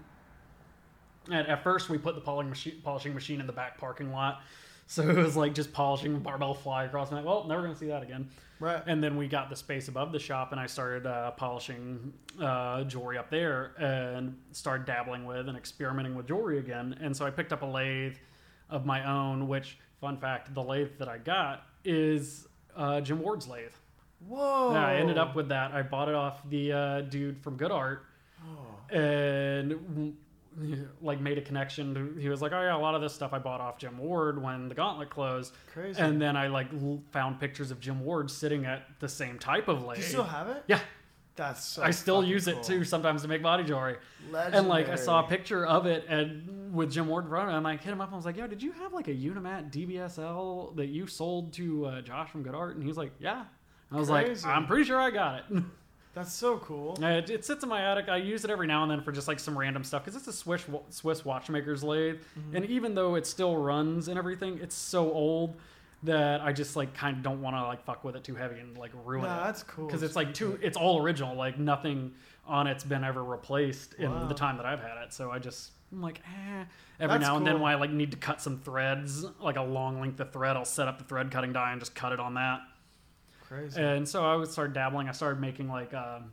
And at first we put the polishing machine, polishing machine in the back parking lot. So it was like just polishing barbell fly across. I'm like, well, never gonna see that again. Right. And then we got the space above the shop, and I started uh, polishing uh, jewelry up there, and started dabbling with and experimenting with jewelry again. And so I picked up a lathe of my own. Which, fun fact, the lathe that I got is uh, Jim Ward's lathe. Whoa. Yeah, I ended up with that. I bought it off the uh, dude from Good Art, Oh. and like made a connection. He was like, "Oh yeah, a lot of this stuff I bought off Jim Ward when the Gauntlet closed." Crazy. And then I like l- found pictures of Jim Ward sitting at the same type of lathe. Do you still have it? yeah, That's so I still use it cool. too sometimes to make body jewelry. Legendary. And like I saw a picture of it and with Jim Ward in front of it, and I hit him up and I was like, "Yo, did you have like a Unimat DBSL that you sold to uh, Josh from Good Art?" And he was like, "Yeah." I was Crazy. like, "I'm pretty sure I got it." That's so cool. Uh, It, it sits in my attic. I use it every now and then for just like some random stuff because it's a Swiss Swiss watchmaker's lathe, Mm-hmm. and even though it still runs and everything, it's so old that I just like kind of don't want to like fuck with it too heavy and like ruin Nah, it. that's cool. because it's like too. It's all original. Like nothing on it's been ever replaced in Wow. the time that I've had it. So I just I'm like, eh. Every That's now and then cool. when I like need to cut some threads, like a long length of thread, I'll set up the thread cutting die and just cut it on that. Crazy. And so I would start dabbling. I started making like um,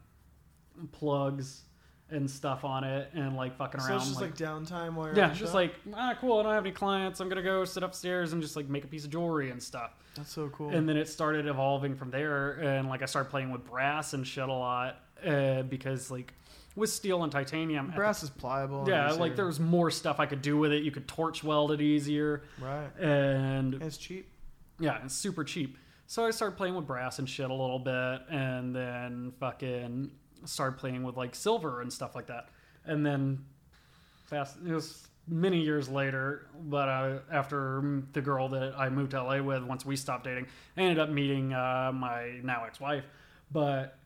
plugs and stuff on it, and like fucking so around. it's just like, like, downtime while you're yeah, just shop? like ah, cool. I don't have any clients. I'm gonna go sit upstairs and just like make a piece of jewelry and stuff. That's so cool. And then it started evolving from there, and like I started playing with brass and shit a lot uh, because like with steel and titanium, at the- Brass is pliable. yeah, easier. like there was more stuff I could do with it. You could torch weld it easier, Right. and And it's cheap. yeah, it's super cheap. So I started playing with brass and shit a little bit, and then fucking started playing with like silver and stuff like that. And then fast, it was many years later, but uh, after the girl that I moved to LA with, once we stopped dating, I ended up meeting uh, my now ex-wife. But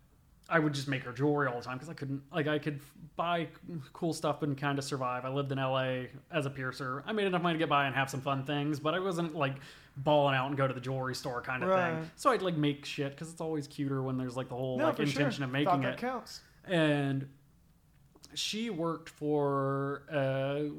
I would just make her jewelry all the time because I couldn't like I could buy cool stuff and kind of survive. I lived in LA as a piercer. I made enough money to get by and have some fun things, but I wasn't like balling out and go to the jewelry store kind of Right. thing. So I'd like make shit because it's always cuter when there's like the whole No, like intention sure. of Thought making that it. counts. And she worked for a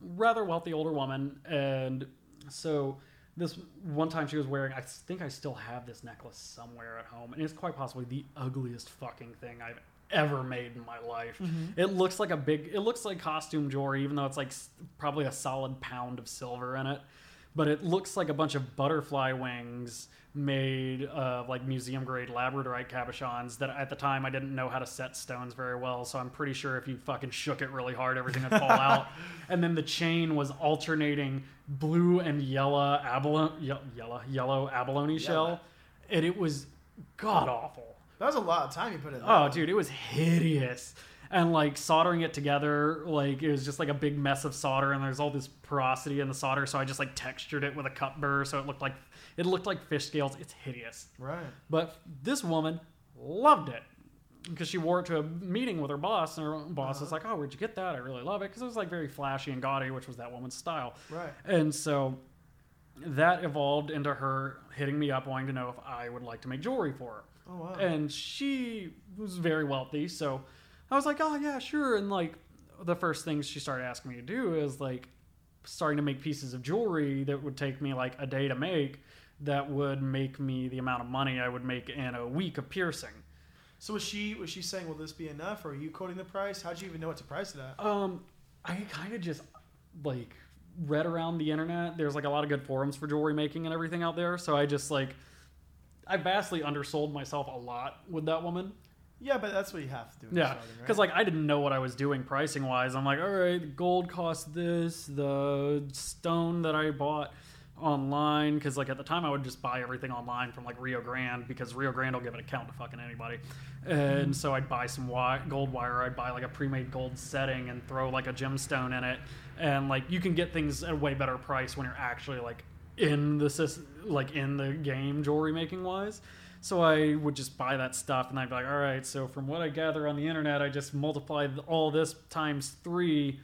rather wealthy older woman, and so this one time she was wearing. I think I still have this necklace somewhere at home, and it's quite possibly the ugliest fucking thing I've ever made in my life. Mm-hmm. It looks like a big. It looks like costume jewelry, even though it's like probably a solid pound of silver in it. But it looks like a bunch of butterfly wings made of like museum grade labradorite cabochons that at the time I didn't know how to set stones very well. So I'm pretty sure if you fucking shook it really hard, everything would fall out. And then the chain was alternating blue and yellow abalone, ye- yellow, yellow abalone shell. And it was god awful. That was a lot of time you put in. Oh, dude, it was hideous. And like soldering it together, like it was just like a big mess of solder, and there's all this porosity in the solder. So I just like textured it with a cup burr, so it looked like it looked like fish scales. It's hideous. Right. But this woman loved it because she wore it to a meeting with her boss, and her boss uh-huh. was like, "Oh, where'd you get that? I really love it because it was like very flashy and gaudy, which was that woman's style." Right. And so that evolved into her hitting me up wanting to know if I would like to make jewelry for her. Oh wow. And she was very wealthy, so I was like, "Oh yeah, sure." And like the first things she started asking me to do is like starting to make pieces of jewelry that would take me like a day to make that would make me the amount of money I would make in a week of piercing. So was she was she saying, "Will this be enough?" Or are you quoting the price? How'd you even know what to price it at? Um, I kind of just like read around the internet. There's like a lot of good forums for jewelry making and everything out there. So I just like I vastly undersold myself a lot with that woman. Yeah, but that's what you have to do. in Yeah, starting, right? because like I didn't know what I was doing pricing wise. I'm like, all right, gold costs this, the stone that I bought online because like at the time I would just buy everything online from like Rio Grande because Rio Grande will give an account to fucking anybody, and mm-hmm. so I'd buy some wi- gold wire. I'd buy like a pre-made gold setting and throw like a gemstone in it, and like you can get things at a way better price when you're actually like in the system, like in the game jewelry making wise. So I would just buy that stuff, and I'd be like, all right. So from what I gather on the internet, I just multiply all this times three,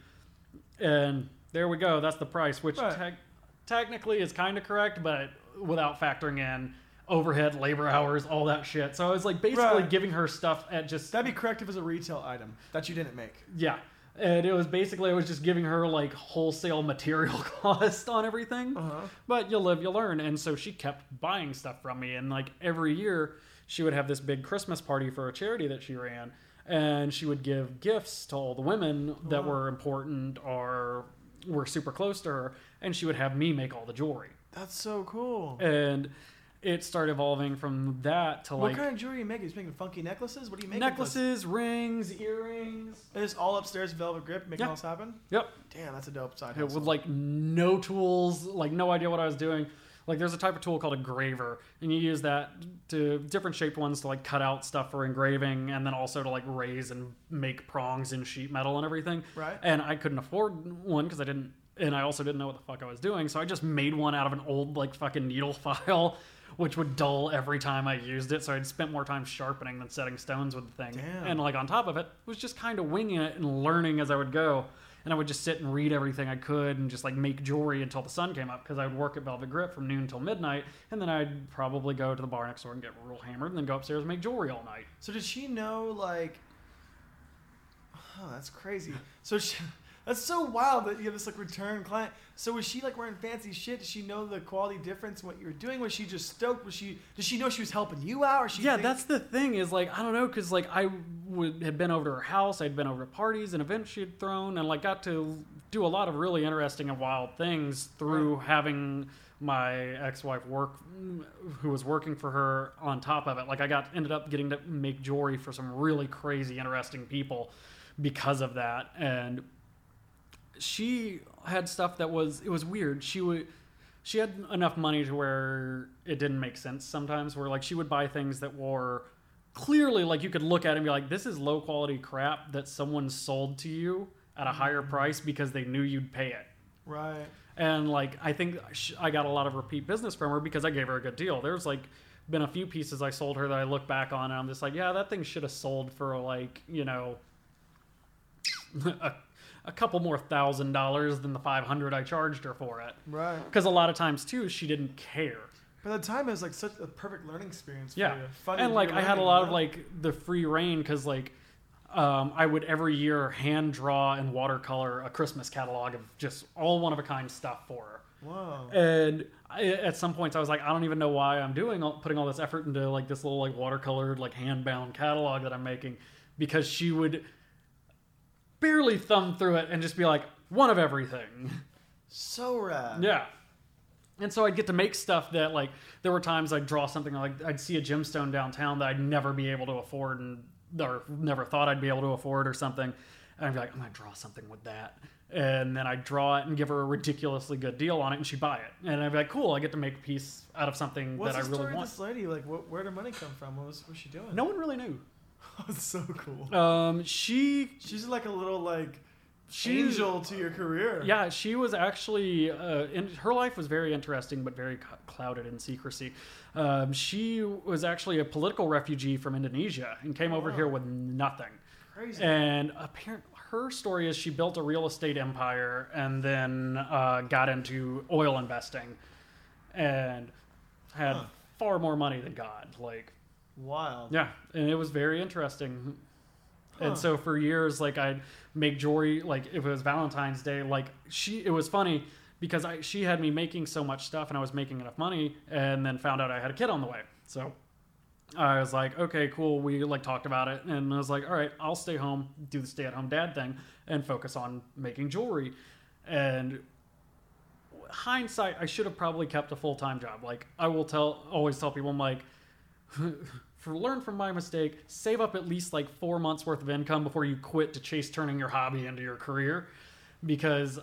and there we go. That's the price, which Right. tec- technically is kind of correct, but without factoring in overhead, labor hours, all that shit. So I was like basically Right. giving her stuff at just that'd be correct if it was a retail item that you didn't make. yeah. And it was basically I was just giving her like wholesale material cost on everything. Uh-huh. But you'll live, you'll learn. And so she kept buying stuff from me. And like every year, she would have this big Christmas party for a charity that she ran. And she would give gifts to all the women that Wow. were important or were super close to her. And she would have me make all the jewelry. That's so cool. And it started evolving from that to what like What kind of jewelry are you making? You making funky necklaces? What are you making? necklaces, rings, earrings. It is all upstairs, velvet grip, making Yeah. all this happen. Yep. Damn, that's a dope side hustle. with like no tools, like no idea what I was doing. Like there's a type of tool called a graver, and you use that to different shaped ones to like cut out stuff for engraving, and then also to like raise and make prongs in sheet metal and everything. Right. And I couldn't afford one because I didn't, and I also didn't know what the fuck I was doing. So I just made one out of an old like fucking needle file, which would dull every time I used it. So I'd spent more time sharpening than setting stones with the thing. Damn. And like on top of it, was just kind of winging it and learning as I would go. And I would just sit and read everything I could and just like make jewelry until the sun came up because I would work at Velvet Grip from noon till midnight. And then I'd probably go to the bar next door and get real hammered and then go upstairs and make jewelry all night. So did she know like? Oh, that's crazy. So she, that's so wild that you have this like return client. So was she like wearing fancy shit? Did she know the quality difference in what you were doing? Was she just stoked? Was she? Did she know she was helping you out? Or she? yeah, think- that's the thing is like I don't know because like I would had been over to her house, I'd been over to parties and events she had thrown, and like got to do a lot of really interesting and wild things through having my ex-wife work, who was working for her on top of it. Like I got ended up getting to make jewelry for some really crazy, interesting people because of that, and she had stuff that was it was weird. She would she had enough money to where it didn't make sense sometimes where like she would buy things that were clearly like you could look at it and be like this is low quality crap that someone sold to you at a higher mm. price because they knew you'd pay it right. and like i think i got a lot of repeat business from her because i gave her a good deal there's like been a few pieces i sold her that i look back on and i'm just like yeah that thing should have sold for like you know a, a couple more thousand dollars than the 500 i charged her for it Right. because a lot of times too she didn't care But at the time, it was like such a perfect learning experience. For yeah you. Fun and like i had a lot of like the free reign because like um, I would every year hand draw and watercolor a Christmas catalog of just all one of a kind stuff for her. Wow. And I, at some points, I was like, I don't even know why I'm doing all, putting all this effort into like this little like watercolored like hand bound catalog that I'm making, because she would barely thumb through it and just be like one of everything. So rad. Yeah. And so I'd get to make stuff that like there were times I'd draw something like I'd see a gemstone downtown that I'd never be able to afford and or never thought I'd be able to afford or something. And I'd be like, I'm gonna draw something with that. And then I'd draw it and give her a ridiculously good deal on it and she'd buy it. And I'd be like, cool, I get to make a piece out of something What's that the I really story of want. this lady? Like, what, where did money come from? What was, what was she doing? No one really knew. it's so cool. Um, she She's like a little like She- angel to your career. Yeah, she was actually. Uh, in, her life was very interesting, but very clouded in secrecy. Um, she was actually a political refugee from Indonesia and came over here with nothing. Crazy. And apparent, her story is she built a real estate empire and then uh, got into oil investing, and had Huh. far more money than God. Like, Wild. yeah, and it was very interesting. Huh. And so for years, like I'd make jewelry, like if it was Valentine's Day, like she, it was funny because I, she had me making so much stuff and I was making enough money and then found out I had a kid on the way. So I was like, okay, cool. We like talked about it and I was like, all right, I'll stay home, do the stay at home dad thing and focus on making jewelry. And hindsight, I should have probably kept a full time job. Like I will tell, always tell people, I'm like, for learn from my mistake, save up at least like four months worth of income before you quit to chase turning your hobby into your career, because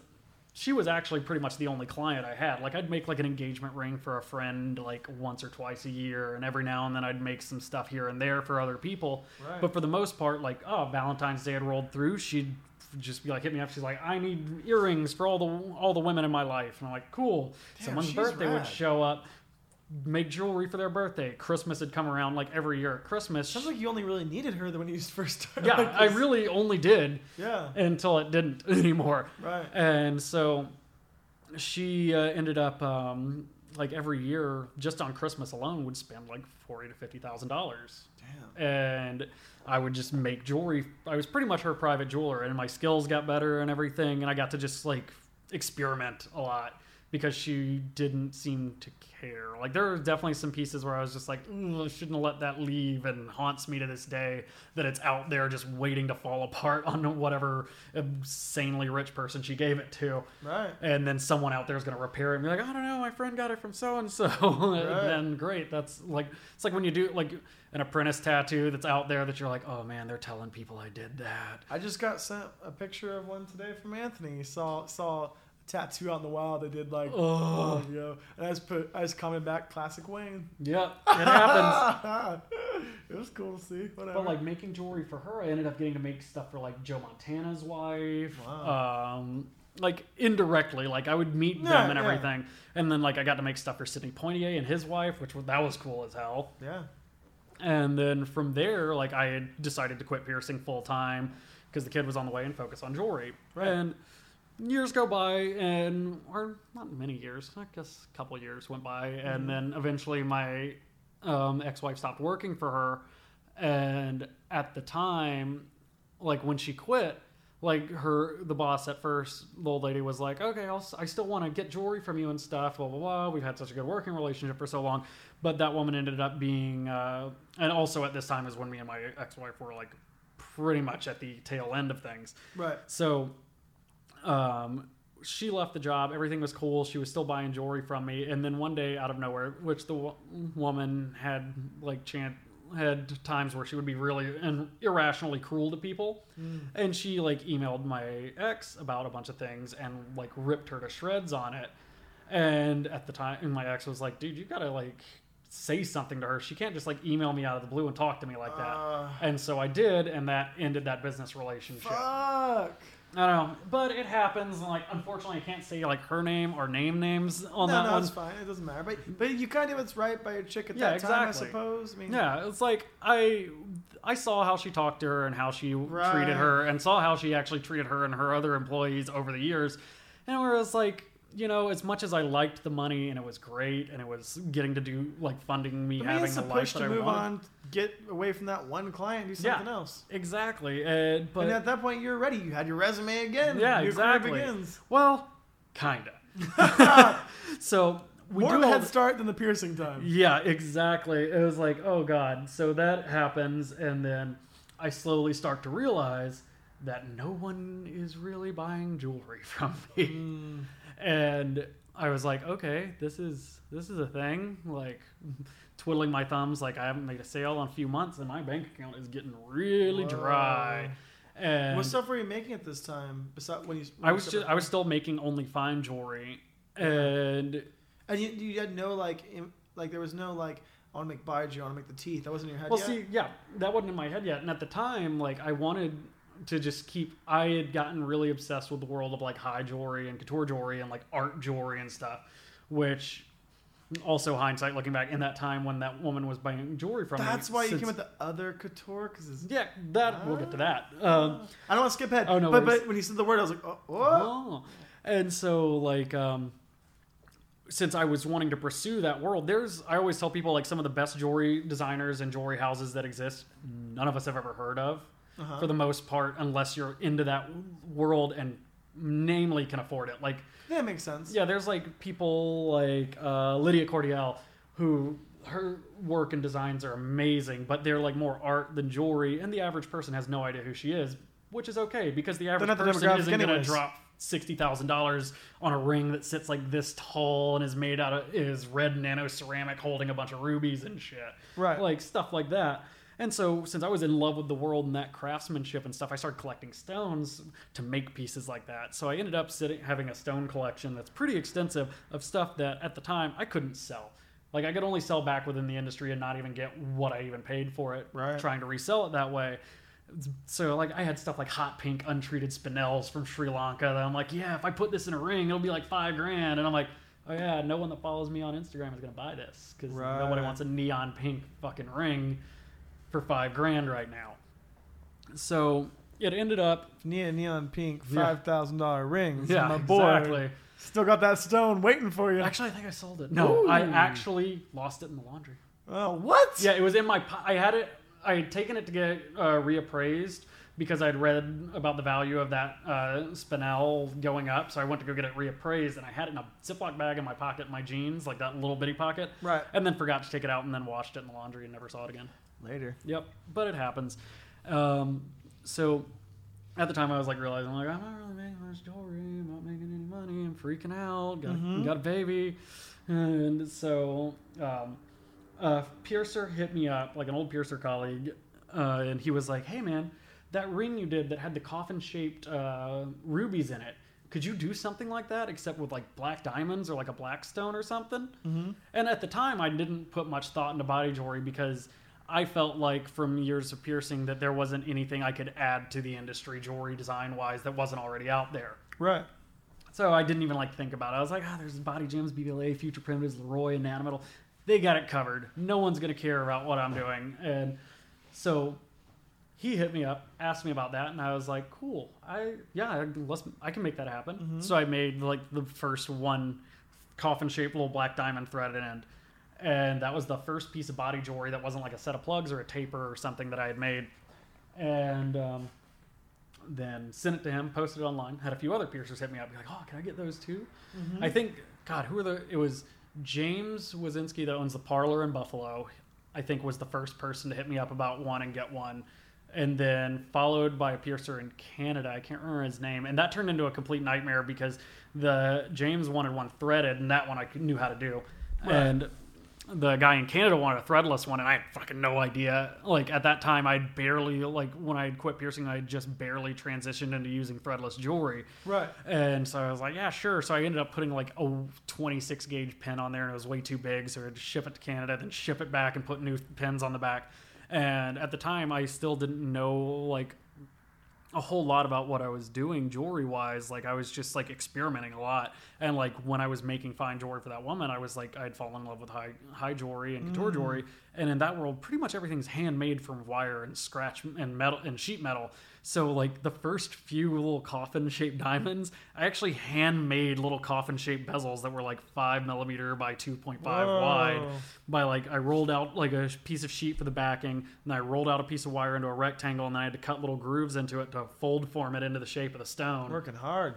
she was actually pretty much the only client I had. Like I'd make like an engagement ring for a friend like once or twice a year, and every now and then I'd make some stuff here and there for other people. Right. But for the most part, like oh Valentine's Day had rolled through, she'd just be like hit me up. She's like, I need earrings for all the all the women in my life, and I'm like, cool. Damn, Someone's birthday would show up. Make jewelry for their birthday. Christmas had come around like every year at Christmas. Sounds like you only really needed her when you first started. yeah, like I really only did Yeah. until it didn't anymore. Right. And so she uh, ended up um, like every year, just on Christmas alone, would spend like forty to fifty thousand dollars. Damn. And I would just make jewelry. I was pretty much her private jeweler, and my skills got better and everything. And I got to just like experiment a lot because she didn't seem to care. Like there are definitely some pieces where I was just like, "Mm, I shouldn't have let that leave, and haunts me to this day that it's out there just waiting to fall apart on whatever insanely rich person she gave it to Right. and then someone out there is going to repair it and be like, I don't know, my friend got it from so and so. Then great, that's like it's like when you do like an apprentice tattoo that's out there that you're like, oh man, they're telling people I did that. I just got sent a picture of one today from Anthony. Saw saw a tattoo out in the wild. They did like Oh. oh, yo, and I just put I just commented back classic Wayne. Yep, it happens. it was cool to see. Whatever. But like making jewelry for her, I ended up getting to make stuff for like Joe Montana's wife. Wow. Um, like indirectly, like I would meet Yeah, them and yeah. everything, and then like I got to make stuff for Sidney Poitier and his wife, which was that was cool as hell. yeah. And then from there, like I had decided to quit piercing full time because the kid was on the way and focus on jewelry. Right. And years go by, and or not many years, I guess a couple years went by, and then eventually my um, ex-wife stopped working for her. And at the time, like when she quit, like her the boss at first, the old lady was like, "Okay, I'll, I still want to get jewelry from you and stuff." Blah blah blah. We've had such a good working relationship for so long, but that woman ended up being, uh, and also at this time is when me and my ex-wife were like pretty much at the tail end of things. Right. So, um, she left the job. Everything was cool. She was still buying jewelry from me. And then one day, out of nowhere, which the wo- woman had like chant had times where she would be really and irrationally cruel to people, and she like emailed my ex about a bunch of things and like ripped her to shreds on it. And at the time, my ex was like, "Dude, you gotta like." Say something to her. She can't just like email me out of the blue and talk to me like that. Uh, And so I did, and that ended that business relationship. fuck. I don't know, but it happens. And like, unfortunately, I can't say like her name or name names on no, that no, one. it's fine. It doesn't matter. But but you kind of what's right by your chick at Yeah, that time, I exactly. suppose. I mean, Yeah, it's like I I saw how she talked to her and how she Right. treated her, and saw how she actually treated her and her other employees over the years. And where it's like, you know, as much as I liked the money and it was great and it was getting to do like funding me mean, having it's the a life that to I move wanted. on get away from that one client, do Yeah. something else. exactly. And but and at that point, you're ready. You had your resume again. Yeah, Your exactly. Begins. well, kinda. so we More do a head start than the piercing time. Yeah, exactly. It was like, oh god. So that happens, and then I slowly start to realize that no one is really buying jewelry from me, Mm. and I was like, okay, this is this is a thing. Like twiddling my thumbs, like I haven't made a sale in a few months, and my bank account is getting really dry. And What stuff were you making at this time? Besides when you, when I was just I was still making only fine jewelry, and and you, you had no like, im- like there was no like, I want to make jewelry, I want to make the teeth. That wasn't in your head Well, yet. see, yeah, that wasn't in my head yet. And at the time, like, I wanted to just keep. I had gotten really obsessed with the world of like high jewelry and couture jewelry and like art jewelry and stuff, which. Also, hindsight looking back, in that time when that woman was buying jewelry from me. That's why you since- came with the other couture because. Yeah, that we'll get to that. Um, I don't want to skip ahead. Oh, no but worries. but when you said the word, I was like, oh, oh. Oh. And so like um since I was wanting to pursue that world, there's I always tell people like some of the best jewelry designers and jewelry houses that exist, none of us have ever heard of Uh-huh. for the most part unless you're into that world and namely can afford it. Like that makes sense. yeah, there's like people like uh, Lydia Courteille who her work and designs are amazing, but they're like more art than jewelry, and the average person has no idea who she is, which is okay because the average the person isn't going to drop sixty thousand dollars on a ring that sits like this tall and is made out of is red nano ceramic holding a bunch of rubies and shit, Right. Like stuff like that. And so, since I was in love with the world and that craftsmanship and stuff, I started collecting stones to make pieces like that. So I ended up sitting having a stone collection that's pretty extensive of stuff that at the time I couldn't sell. Like I could only sell back within the industry and not even get what I even paid for it. Right. Trying to resell it that way. So like I had stuff like hot pink untreated spinels from Sri Lanka that I'm like, yeah, if I put this in a ring, it'll be like five grand. And I'm like, oh yeah, no one that follows me on Instagram is gonna buy this because nobody wants a neon pink fucking ring for five grand right now. So it ended up, Neon, neon pink, Yeah. five thousand dollar rings. yeah, my board. exactly. Still got that stone waiting for you. Actually, I think I sold it. No, I actually lost it in the laundry. oh, what? Yeah, it was in my. I had it. I had taken it to get uh, reappraised because I'd read about the value of that uh, spinel going up. So I went to go get it reappraised, and I had it in a Ziploc bag in my pocket, in my jeans, like that little bitty pocket. Right. And then forgot to take it out, and then washed it in the laundry and never saw it again. Later. Yep, but it happens. Um, so at the time, I was like realizing like I'm not really making much jewelry. I'm not making any money. I'm freaking out. Got, Mhm. got a baby, and so um, a piercer hit me up, like an old piercer colleague, uh, and he was like, "Hey man, that ring you did that had the coffin-shaped uh, rubies in it." Could you do something like that, except with like black diamonds or like a black stone or something? Mm-hmm. And at the time, I didn't put much thought into body jewelry because I felt like from years of piercing that there wasn't anything I could add to the industry jewelry design wise that wasn't already out there. Right. So I didn't even like think about it. I was like, ah, there's Body Gems, BVLA, Future Primitives, Leroy, and Neometal. They got it covered. No one's gonna care about what I'm doing. And so he hit me up, asked me about that, and I was like, cool. I yeah, let's I can make that happen. So I made like the first one coffin shaped little black diamond threaded end. And that was the first piece of body jewelry that wasn't like a set of plugs or a taper or something that I had made. And um, then sent it to him, posted it online. Had a few other piercers hit me up, be like, "Oh, can I get those too?" I think, God, who are the? It was James Wazinski that owns the parlor in Buffalo. I think was the first person to hit me up about one and get one, and then followed by a piercer in Canada. I can't remember his name, and that turned into a complete nightmare because the James wanted one threaded, and that one I knew how to do, Right. and the guy in Canada wanted a threadless one, and I had fucking no idea. Like at that time, I'd barely like when I had quit piercing, I just barely transitioned into using threadless jewelry. Right. And so I was like, yeah, sure. So I ended up putting like a 26 gauge pin on there, and it was way too big. So I had to ship it to Canada, then ship it back and put new pins on the back. And at the time, I still didn't know like a whole lot about what I was doing jewelry wise. Like I was just like experimenting a lot. And like when I was making fine jewelry for that woman, I was like I'd fallen in love with high high jewelry and couture mm. jewelry. And in that world, pretty much everything's handmade from wire and scratch and metal and sheet metal. So like the first few little coffin shaped diamonds, I actually handmade little coffin shaped bezels that were like five millimeter by two point five wide. By like I rolled out like a piece of sheet for the backing, and I rolled out a piece of wire into a rectangle, and then I had to cut little grooves into it to fold form it into the shape of the stone. Working hard.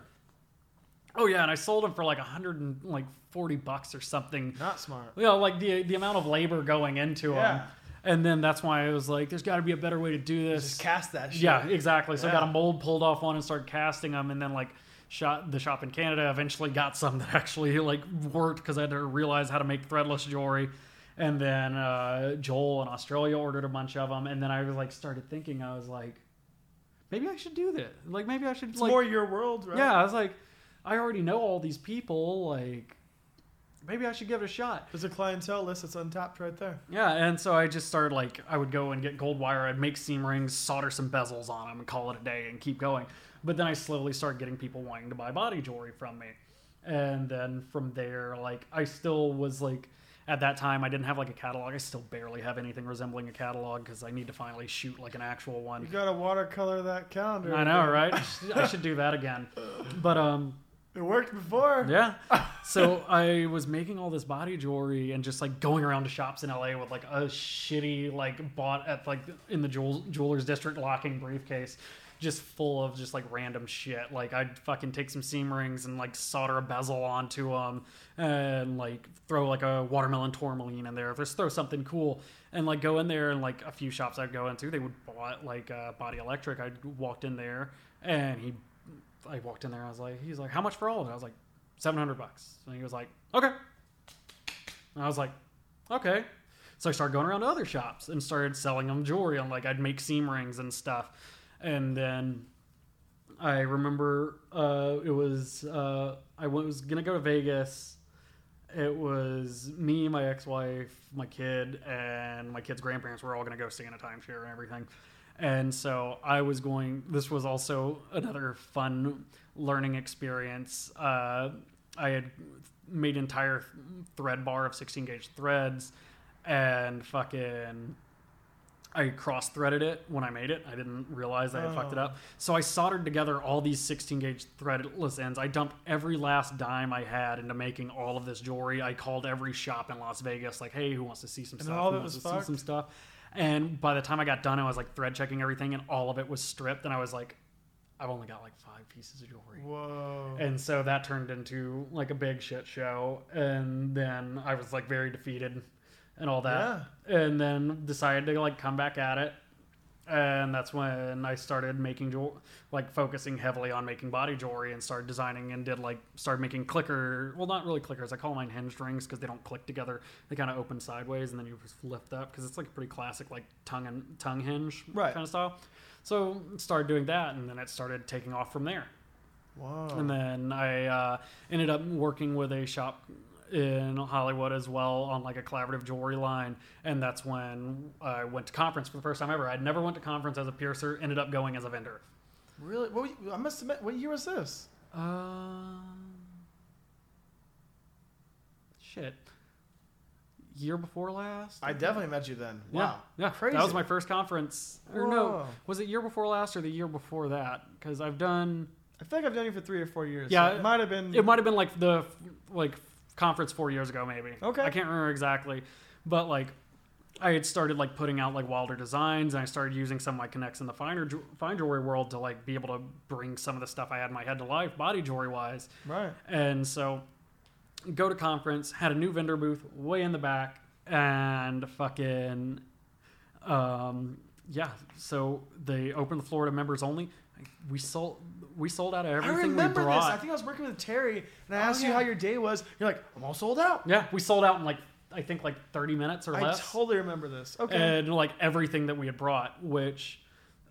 Oh yeah, and I sold them for like a hundred and like forty bucks or something. Not smart. You know, like the the amount of labor going into them. Yeah. And then that's why I was like, "There's got to be a better way to do this." Just cast that shit. Yeah, exactly. So I got a mold pulled off one and started casting them, and then like shot the shop in Canada. Eventually got some that actually like worked because I had to realize how to make threadless jewelry. And then uh, Joel in Australia ordered a bunch of them, and then I was like started thinking, I was like, maybe I should do this. Like maybe I should It's like more your world, right? yeah. I was like, I already know all these people. Like maybe I should give it a shot. There's a clientele list that's untapped right there. Yeah, and so I just started like I would go and get gold wire, I'd make seam rings, solder some bezels on them, and call it a day, and keep going. But then I slowly started getting people wanting to buy body jewelry from me, and then from there, like I still was like. At that time, I didn't have like a catalog. I still barely have anything resembling a catalog because I need to finally shoot like an actual one. You gotta watercolor that calendar. I know, right? I should do that again. But um, It worked before. yeah. So I was making all this body jewelry and just like going around to shops in LA with like a shitty like bought at like in the jewel- jewelers district locking briefcase just full of just like random shit. Like I'd fucking take some seam rings and like solder a bezel onto them and like throw like a watermelon tourmaline in there. Just throw something cool and like go in there and like a few shops I'd go into, they would bought like uh, Body Electric. I walked in there and he I walked in there. And I was like, he's like, how much for all of it? I was like, seven hundred bucks. And he was like, okay. And I was like, okay. So I started going around to other shops and started selling them jewelry. And like, I'd make seam rings and stuff. And then I remember uh, it was uh, I was gonna go to Vegas. It was me, my ex-wife, my kid, and my kid's grandparents. were all gonna go stay in a timeshare and everything. And so I was going. This was also another fun learning experience. Uh, I had made entire thread bar of 16 gauge threads, and fucking I cross threaded it when I made it. I didn't realize I had fucked it Oh. up. So I soldered together all these 16 gauge threadless ends. I dumped every last dime I had into making all of this jewelry. I called every shop in Las Vegas, like, hey, who wants to see some And stuff? all Who wants to see some stuff? And by the time I got done, I was like thread checking everything, and all of it was stripped. And I was like, I've only got like five pieces of jewelry. Whoa. And so that turned into like a big shit show. And then I was like very defeated and all that. Yeah. And then decided to like come back at it. And that's when I started making jewel, like focusing heavily on making body jewelry and started designing and did like started making clicker. Well, not really clickers. I call mine hinged rings because they don't click together. They kind of open sideways and then you just lift up because it's like a pretty classic like tongue and tongue hinge Right. kind of style. So started doing that and then it started taking off from there. Wow. And then I uh, ended up working with a shop in Hollywood as well on like a collaborative jewelry line, and that's when I went to conference for the first time ever. I'd never went to conference as a piercer, ended up going as a vendor. really? What, I must admit, what year was this? Um, shit, year before last. I definitely met you then. yeah, Wow. yeah, Crazy. That was my first conference. Or no, was it year before last or the year before that? Because I've done. I feel like I've done you for three or four years. Yeah, so it might have been. It might have been like the like conference four years ago, maybe. Okay. I can't remember exactly, but like I had started like putting out like wilder designs, and I started using some of my connects in the finer fine jewelry world to like be able to bring some of the stuff I had in my head to life, body jewelry wise. right. And so go to conference, had a new vendor booth way in the back, and fucking um yeah. So they opened the floor to members only. We sold we sold out of everything I remember we this. I think I was working with Terry, and I Oh, asked you how your day was. You're like, I'm all sold out. Yeah, we sold out in like I think like 30 minutes or I less. I totally remember this. Okay. And like everything that we had brought, which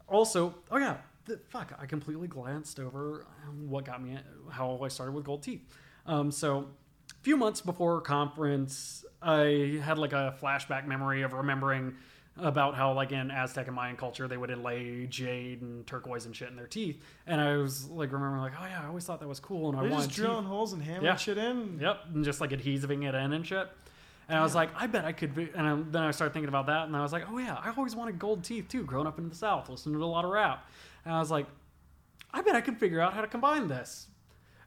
also, oh yeah, the, fuck, I completely glanced over what got me, how I started with gold teeth. Um, so a few months before conference, I had like a flashback memory of remembering about how like in Aztec and Mayan culture they would inlay jade and turquoise and shit in their teeth, and I was like remembering like, oh yeah, I always thought that was cool, and I They're wanted just teeth. drilling holes and hammering Yeah. shit in. Yep, and just like adhesiving it in and shit. And I was like, I bet I could be. And I, then I started thinking about that, and I was like, oh yeah, I always wanted gold teeth too, growing up in the South, listening to a lot of rap. And I was like, I bet I could figure out how to combine this.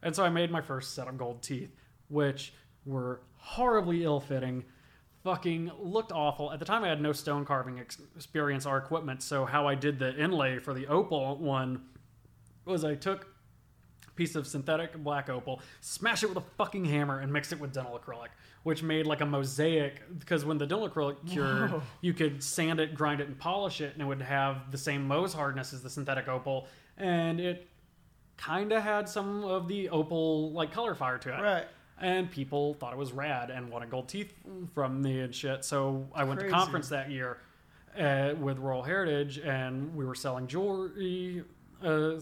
And so I made my first set of gold teeth, which were horribly ill fitting, fucking looked awful. At the time, I had no stone carving ex- experience or equipment, so how I did the inlay for the opal one was I took a piece of synthetic black opal, smash it with a fucking hammer, and mix it with dental acrylic, which made like a mosaic. Because when the dental acrylic cured, Whoa. you could sand it, grind it, and polish it, and it would have the same Mohs hardness as the synthetic opal, and it kind of had some of the opal like color fire to it. Right. And people thought it was rad and wanted gold teeth from me and shit. So I went Crazy. to conference that year uh, with Royal Heritage, and we were selling jewelry. Uh,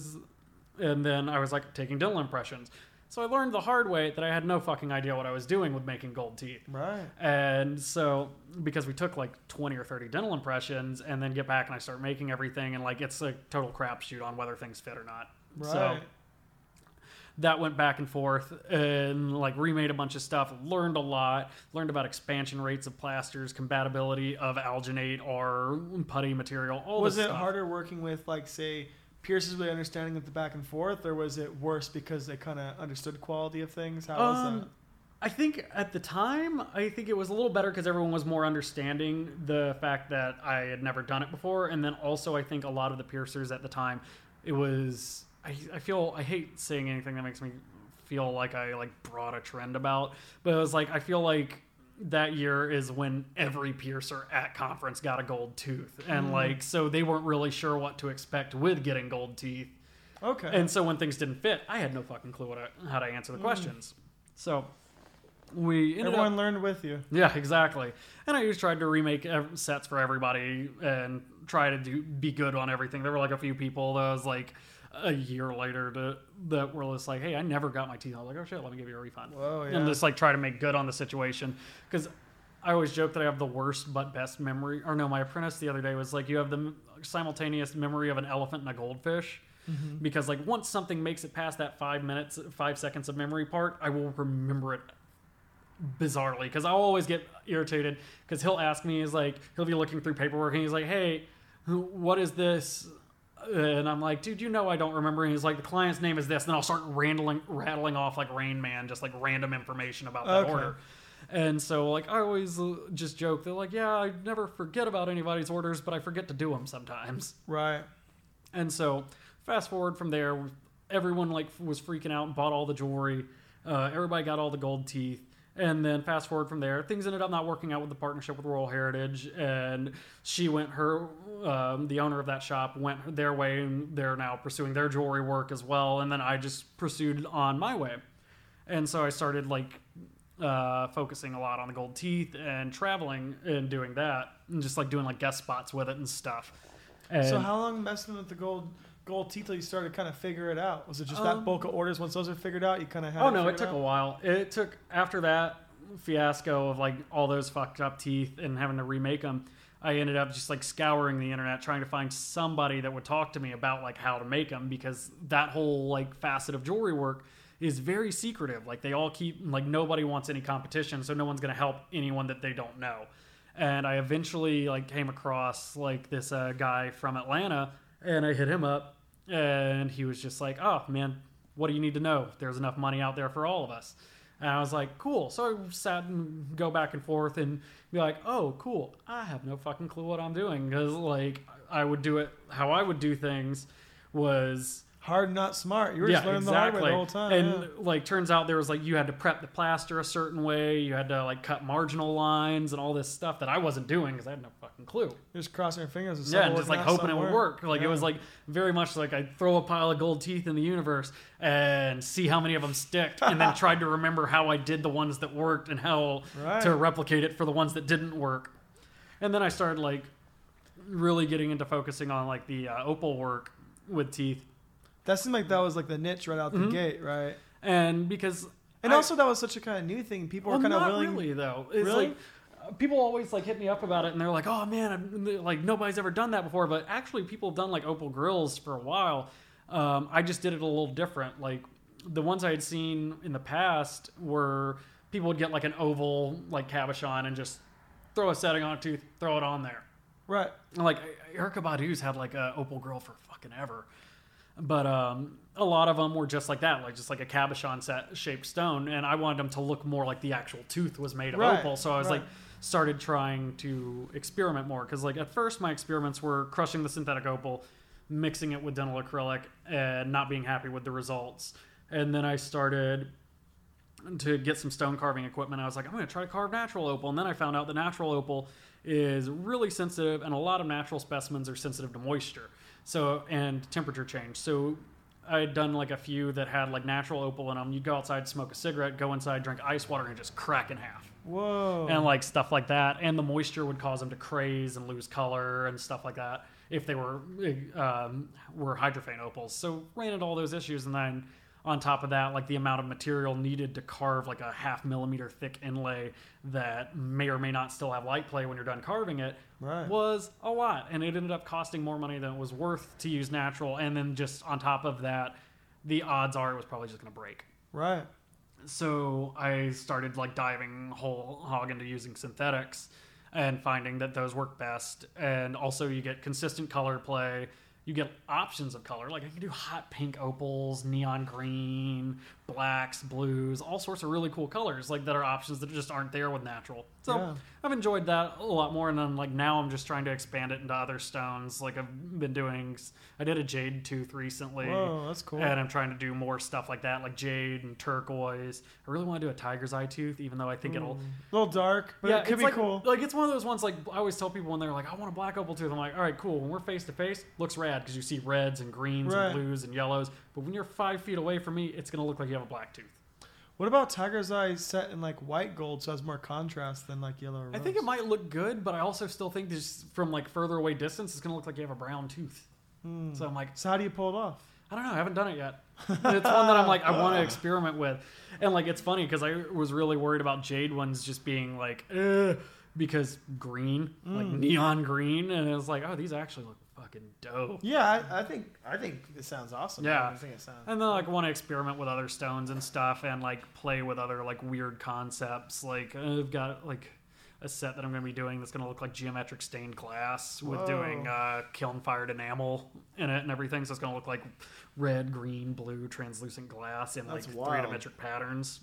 and then I was like taking dental impressions. So I learned the hard way that I had no fucking idea what I was doing with making gold teeth. Right. And so, because we took like 20 or 30 dental impressions and then get back and I start making everything, and like it's a total crapshoot on whether things fit or not. Right. So that went back and forth and like remade a bunch of stuff, learned a lot, learned about expansion rates of plasters, compatibility of alginate or putty material, all was it stuff. harder working with like say Pierce's really understanding of the back and forth, or was it worse because they kind of understood quality of things? How was Um, that? I think at the time, I think it was a little better because everyone was more understanding the fact that I had never done it before, and then also I think a lot of the piercers at the time, it was. I, I feel I hate saying anything that makes me feel like I like brought a trend about, but it was like I feel like that year is when every piercer at conference got a gold tooth, and mm-hmm. like so they weren't really sure what to expect with getting gold teeth. Okay. And so when things didn't fit, I had no fucking clue what I, how to answer the mm. questions. So we ended Everyone up, learned with you. yeah, exactly. And I just tried to remake ev- sets for everybody and try to do be good on everything. There were like a few people that was like a year later to, that were just like, "Hey, I never got my teeth." I was like, "Oh shit, let me give you a refund." Whoa, yeah. And just like try to make good on the situation because. I always joke that I have the worst but best memory. Or no, my apprentice the other day was like, "You have the simultaneous memory of an elephant and a goldfish." Mm-hmm. because like once something makes it past that five minutes five seconds of memory part i will remember it bizarrely because i'll always get irritated because he'll ask me he's like he'll be looking through paperwork and he's like hey what is this and i'm like dude you know i don't remember and he's like the client's name is this and then i'll start rambling rattling off like rain man just like random information about that Okay. order and so like i always uh, just joke they're like yeah i never forget about anybody's orders but i forget to do them sometimes Right. and so, fast forward from there, everyone like was freaking out and bought all the jewelry. Uh, everybody got all the gold teeth. And then fast forward from there, things ended up not working out with the partnership with Royal Heritage, and she went her, um, the owner of that shop went their way, and they're now pursuing their jewelry work as well. And then I just pursued on my way, and so I started like uh, focusing a lot on the gold teeth and traveling and doing that, and just like doing like guest spots with it and stuff. And so how long messing with the gold gold teeth till you started to kind of figure it out? Was it just that Um, bulk of orders? Once those are figured out, you kind of had. Oh no, it took a while. It took after that fiasco of like all those fucked up teeth and having to remake them. I ended up just like scouring the internet trying to find somebody that would talk to me about like how to make them because that whole like facet of jewelry work is very secretive. Like they all keep like nobody wants any competition, so no one's gonna help anyone that they don't know. And I eventually like came across like this uh, guy from Atlanta, and I hit him up, and he was just like, "Oh man, what do you need to know? There's enough money out there for all of us." And I was like, "Cool." So I sat and go back and forth and be like, "Oh, cool. I have no fucking clue what I'm doing because like I would do it how I would do things was." hard, not smart. You were just learning the hard way the whole time. And yeah. like, turns out there was like you had to prep the plaster a certain way. You had to like cut marginal lines and all this stuff that I wasn't doing because I had no fucking clue. You're just crossing your fingers. and Yeah, and just like hoping it would work. Like it was like very much like I'd throw a pile of gold teeth in the universe and see how many of them sticked, and then tried to remember how I did the ones that worked and how Right. to replicate it for the ones that didn't work. And then I started like really getting into focusing on like the uh, opal work with teeth, That seemed like that was like the niche right out the Mhm. gate, right? and because And I- also that was such a kind of new thing. People well, were kind of willing. really though. It's Really? like people always like hit me up about it, and they're like, "Oh man, I'm, like nobody's ever done that before." But actually, people have done like opal grills for a while. Um, I just did it a little different. Like the ones I had seen in the past were people would get like an oval like cabochon and just throw a setting on a tooth, throw it on there. Right. Like Erykah Badu's had like a opal grill for fucking ever, but um, a lot of them were just like that, like just like a cabochon set shaped stone, and I wanted them to look more like the actual tooth was made of Right, opal. So I was right. like started trying to experiment more because like at first my experiments were crushing the synthetic opal, mixing it with dental acrylic, and not being happy with the results, and then I started to get some stone carving equipment. I was like, I'm going to try to carve natural opal. And then I found out the natural opal is really sensitive, and a lot of natural specimens are sensitive to moisture so and temperature change. So I had done like a few that had like natural opal in them. You'd go outside, smoke a cigarette, go inside, drink ice water, and just crack in half. Whoa. And like stuff like that. And the moisture would cause them to craze and lose color and stuff like that if they were um, were hydrophane opals. So ran into all those issues, and then on top of that, like the amount of material needed to carve like a half millimeter thick inlay that may or may not still have light play when you're done carving it Right. was a lot, and it ended up costing more money than it was worth to use natural. And then just on top of that, the odds are it was probably just going to break right. So I started like diving whole hog into using synthetics and finding that those work best. And also, you get consistent color play. You get options of color. Like I can do hot pink opals, neon green, blacks, blues, all sorts of really cool colors. Like that are options that just aren't there with natural. So Yeah. I've enjoyed that a lot more. And then like now I'm just trying to expand it into other stones. Like I've been doing. I did a jade tooth recently. Whoa, that's cool. And I'm trying to do more stuff like that, like jade and turquoise. I really want to do a tiger's eye tooth, even though I think it'll. a little dark, but yeah, it could be like, cool. Like it's one of those ones. Like I always tell people when they're like, "I want a black opal tooth," I'm like, "All right, cool." When we're face to face, looks rad because you see reds and greens Right. and blues and yellows. But when you're five feet away from me, it's gonna look like you have a black tooth. What about Tiger's Eye set in like white gold so it has more contrast than like yellow or I think it might look good, but I also still think this from like further away distance, it's gonna look like you have a brown tooth. Hmm. So I'm like, So how do you pull it off? I don't know. I haven't done it yet. it's one that I'm like I want to experiment with, and like it's funny because I was really worried about jade ones just being like, because green, like Mm. neon green, and it was like, oh, these actually look fucking dope. Yeah, I, I think I think it sounds awesome. Yeah. I think it sounds. And then like want to experiment with other stones and stuff, and like play with other like weird concepts. Like I've got like a set that I'm going to be doing that's going to look like geometric stained glass with Whoa. doing uh, kiln fired enamel in it and everything. So it's going to look like red, green, blue, translucent glass in That's like three dimensional patterns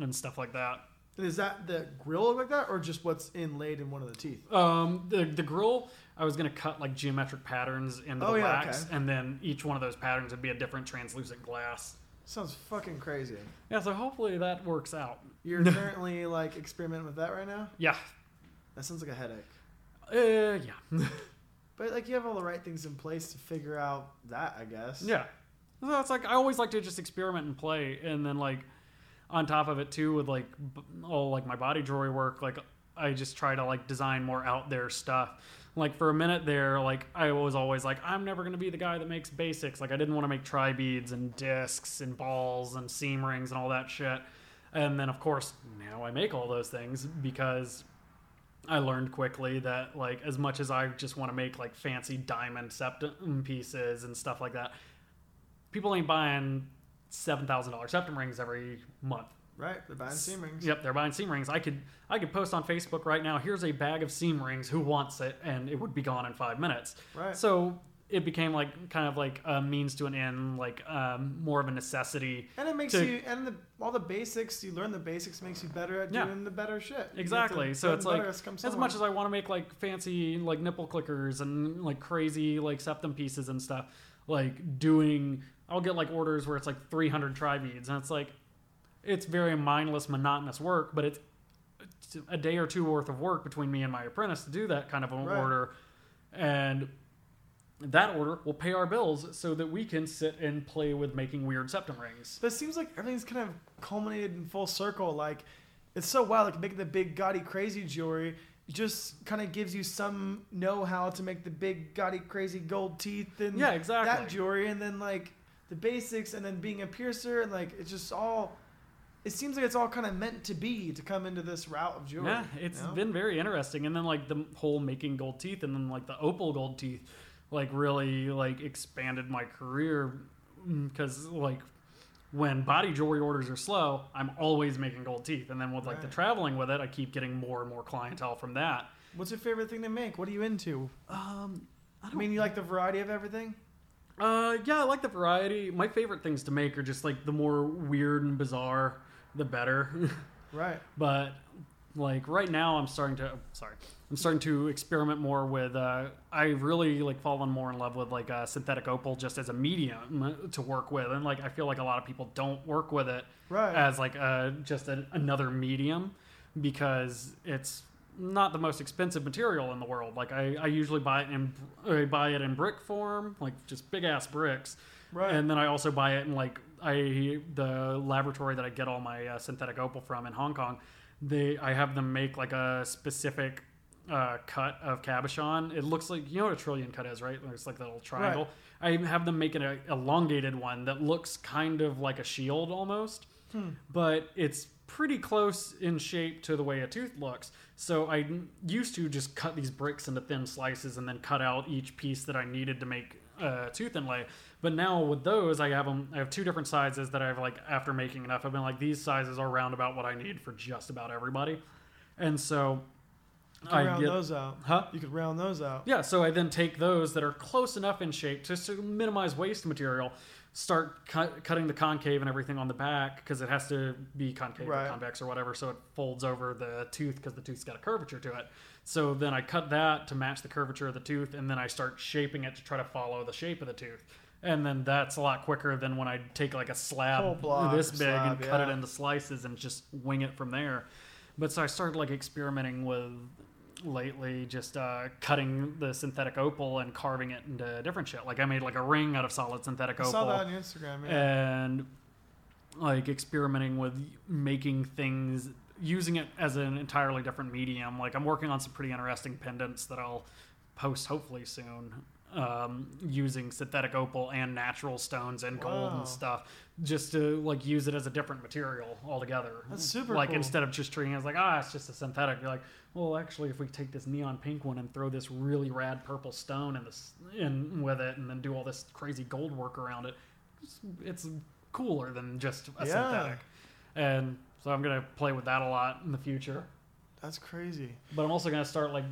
and stuff like that. Is that the grill look like that, or just what's inlaid in one of the teeth? Um, the the grill, I was gonna cut like geometric patterns into Oh, the yeah, wax, okay. and then each one of those patterns would be a different translucent glass. Sounds fucking crazy. Yeah, so hopefully that works out. You're currently like experimenting with that right now. Yeah, That sounds like a headache. uh, yeah. But like you have all the right things in place to figure out that, I guess. Yeah. So it's like I always like to just experiment and play, and then like on top of it too, with like all like my body jewelry work, like I just try to like design more out there stuff. Like for a minute there, like I was always like, I'm never gonna be the guy that makes basics. Like I didn't want to make tri beads and discs and balls and seam rings and all that shit. And then of course now I make all those things because I learned quickly that like as much as I just want to make like fancy diamond septum pieces and stuff like that, people ain't buying seven thousand dollars septum rings every month. Right. They're buying seam rings. Yep, they're buying seam rings. I could I could post on Facebook right now. Here's a bag of seam rings. Who wants it? And it would be gone in five minutes. Right. So it became like kind of like a means to an end, like um, more of a necessity. And it makes to- you, and the, all the basics, you learn the basics makes you better at Yeah. doing the better shit. You Exactly. So it's like butter has come as much as I want to make like fancy like nipple clickers and like crazy like septum pieces and stuff, like doing I'll get like orders where it's like 300 tri beads and it's like it's very mindless monotonous work, but it's, a day or two worth of work between me and my apprentice to do that kind of an Right. order and that order will pay our bills so that we can sit and play with making weird septum rings. But it seems like everything's kind of culminated in full circle. Like, it's so wild. Like, making the big, gaudy, crazy jewelry just kind of gives you some know how to make the big, gaudy, crazy gold teeth and Yeah, exactly. that jewelry. And then, like, the basics, and then being a piercer. And, like, it's just all. It seems like it's all kind of meant to be to come into this route of jewelry. Yeah, it's you know? been very interesting. And then like the whole making gold teeth, and then like the opal gold teeth, like really like expanded my career because like when body jewelry orders are slow, I'm always making gold teeth, and then with like the traveling with it, I keep getting more and more clientele from that. What's your favorite thing to make? What are you into? Um, I I mean, you like the variety of everything? Uh, yeah, I like the variety. My favorite things to make are just like the more weird and bizarre, the better. Right. but like right now, I'm starting to. Sorry, I'm starting to experiment more with. Uh, I really like fallen more in love with like uh, synthetic opal just as a medium to work with, and like I feel like a lot of people don't work with it Right. as like uh, just an, another medium because it's not the most expensive material in the world. Like I, I usually buy it in I buy it in brick form, like just big ass bricks, right. and then I also buy it in like I the laboratory that I get all my uh, synthetic opal from in Hong Kong. They I have them make like a specific uh, cut of cabochon. It looks like you know what a trillion cut is, right? It's like the little triangle. Right. I have them make an elongated one that looks kind of like a shield almost, Hmm. but it's pretty close in shape to the way a tooth looks. So I used to just cut these bricks into thin slices and then cut out each piece that I needed to make a tooth inlay. But now with those, I have them. I have two different sizes that I've like after making enough. I've been like these sizes are round about what I need for just about everybody, and so you could I round get those out. huh. You could round those out. Yeah, so I then take those that are close enough in shape just to minimize waste material, start cut, cutting the concave and everything on the back because it has to be concave Right. or convex or whatever, so it folds over the tooth because the tooth's got a curvature to it. So then I cut that to match the curvature of the tooth, and then I start shaping it to try to follow the shape of the tooth. And then that's a lot quicker than when I take like a slab this big and slab, cut it into slices and just wing it from there. But so I started like experimenting with lately just uh, cutting the synthetic opal and carving it into different shit. Like I made like a ring out of solid synthetic I opal saw that on Instagram. Yeah. and like experimenting with making things using it as an entirely different medium. Like I'm working on some pretty interesting pendants that I'll post hopefully soon. Um, using synthetic opal and natural stones and gold Wow. and stuff, just to like use it as a different material altogether. That's super Like cool. instead of just treating it as like ah, it's just a synthetic. You're like, well, actually, if we take this neon pink one and throw this really rad purple stone in this in with it, and then do all this crazy gold work around it, it's, it's cooler than just a Yeah. synthetic. And so I'm gonna play with that a lot in the future. That's crazy. But I'm also gonna start like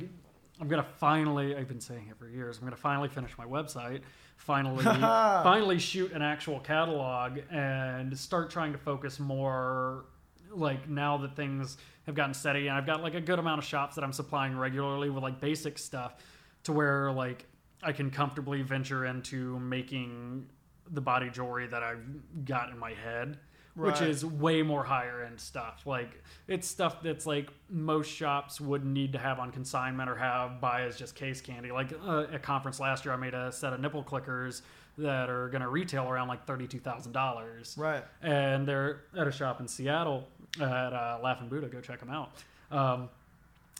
I'm gonna finally I've been saying it for years, I'm gonna finally finish my website, finally finally shoot an actual catalog and start trying to focus more like now that things have gotten steady. And I've got like a good amount of shops that I'm supplying regularly with like basic stuff to where like I can comfortably venture into making the body jewelry that I've got in my head which is way more higher end stuff. Like it's stuff that's like most shops would need to have on consignment or have buy as just case candy. Like uh, at conference last year, I made a set of nipple clickers that are going to retail around like thirty two thousand dollars, Right. and they're at a shop in Seattle at uh, Laughing Buddha. Go check them out. Um,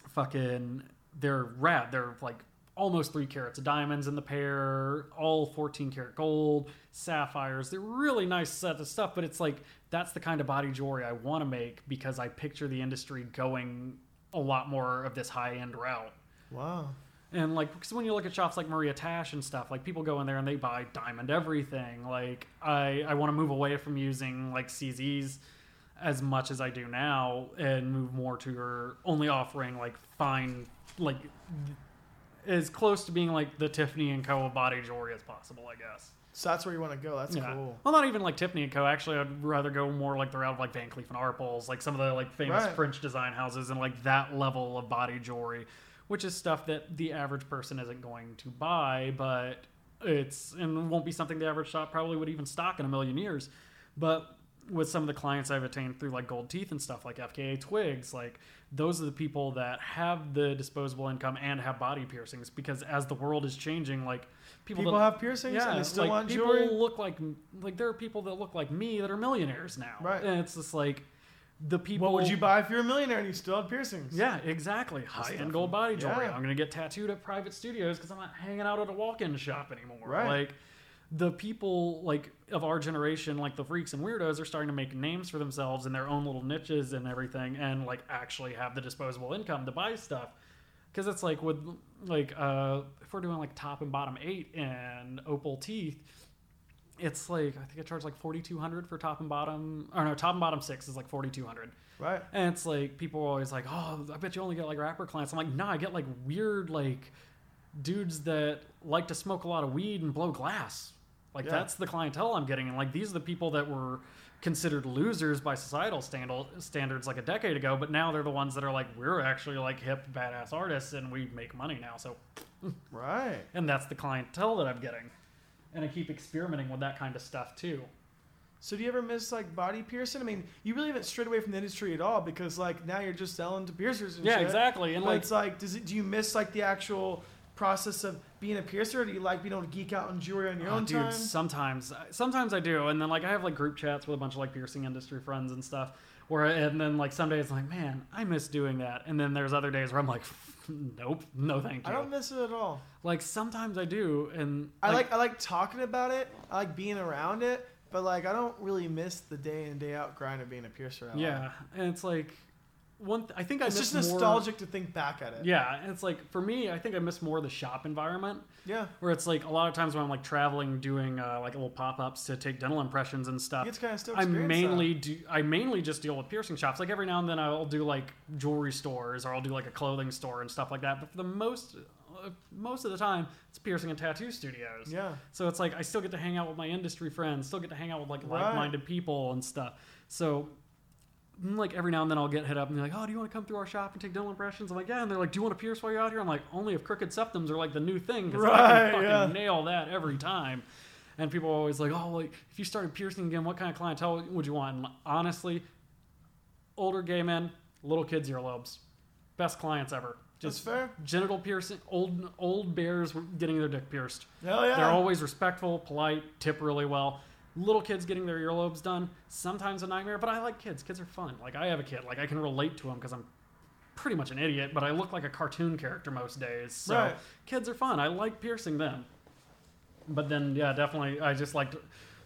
fucking, they're rad. They're like almost three carats of diamonds in the pair, all 14 karat gold, sapphires. They're really nice set of stuff, but it's like that's the kind of body jewelry I want to make because I picture the industry going a lot more of this high end route. Wow. And like, because when you look at shops like Maria Tash and stuff, like people go in there and they buy diamond everything. Like, I I want to move away from using like CZs as much as I do now and move more to her only offering like fine, like as close to being like the Tiffany and Co. of body jewelry as possible, I guess. So that's where you want to go. That's Yeah. cool. Well, not even like Tiffany and Co. Actually, I'd rather go more like the route of like Van Cleef and Arpels, like some of the like famous Right. French design houses, and like that level of body jewelry, which is stuff that the average person isn't going to buy, but it's and won't be something the average shop probably would even stock in a million years. But with some of the clients I've attained through like gold teeth and stuff like FKA Twigs, like those are the people that have the disposable income and have body piercings because as the world is changing, like people, People that, have piercings yeah, and they still like, want people jewelry. look like like there are people that look like me that are millionaires now, Right. And it's just like the people. What would you buy if you're a millionaire and you still had piercings? Yeah, exactly. High end gold body jewelry. Yeah. I'm gonna get tattooed at private studios because I'm not hanging out at a walk-in shop anymore. Right. Like the people like of our generation, like the freaks and weirdos, are starting to make names for themselves in their own little niches and everything, and like actually have the disposable income to buy stuff. Because it's like with like uh, if we're doing like top and bottom eight and opal teeth, it's like I think I charge like forty two hundred for top and bottom, or no, top and bottom six is like forty two hundred, Right. And it's like people are always like, "Oh, I bet you only get like rapper clients." I'm like, "Nah, I get like weird like dudes that like to smoke a lot of weed and blow glass. Like Yeah. that's the clientele I'm getting, and like these are the people that were considered losers by societal standal- standards like a decade ago, but now they're the ones that are like, we're actually like hip, badass artists, and we make money now. So, Right. and that's the clientele that I'm getting, and I keep experimenting with that kind of stuff too. So do you ever miss like body piercing? I mean, you really haven't strayed away from the industry at all because like now you're just selling to piercers and Yeah, shit. exactly. And But like, it's like, does it? Do you miss like the actual process of being a piercer? Or do you like being able to geek out on jewelry on your Oh, own dude, time? sometimes, uh, sometimes I do, and then like I have like group chats with a bunch of like piercing industry friends and stuff. Where and then like some days I'm like, man, I miss doing that, and then there's other days where I'm like, nope, no thank you. I don't miss it at all. like sometimes I do, and I like I like talking about it. I like being around it, but like I don't really miss the day in day out grind of being a piercer. At all. yeah, and it's like one. Th- I think I it's miss just more- nostalgic to think back at it. Yeah, and it's like for me, I think I miss more the shop environment. yeah. Where it's like a lot of times when I'm like traveling, doing uh, like little pop ups to take dental impressions and stuff. to kind of still I mainly do. I mainly just deal with piercing shops. Like every now and then, I'll do like jewelry stores or I'll do like a clothing store and stuff like that. But for the most, uh, most of the time, it's piercing and tattoo studios. Yeah. So it's like I still get to hang out with my industry friends, still get to hang out with like Right. like-minded people and stuff. So like every now and then I'll get hit up and they're like, "Oh, do you want to come through our shop and take dental impressions?" I'm like, "Yeah." And they're like, "Do you want to pierce while you're out here?" I'm like, "Only if crooked septums are like the new thing because I Right, can fucking yeah. nail that every time." And people are always like, "Oh, like if you started piercing again, what kind of clientele would you want?" And honestly, older gay men, little kids earlobes, best clients ever. That's Just fair. genital piercing, old old bears getting their dick pierced. Hell yeah. They're always respectful, polite, tip really well. Little kids getting their earlobes done, sometimes a nightmare, but I like kids. Kids are fun. Like, I have a kid. Like, I can relate to them because I'm pretty much an idiot, but I look like a cartoon character most days. So, Right. kids are fun. I like piercing them. But then, yeah, definitely, I just liked,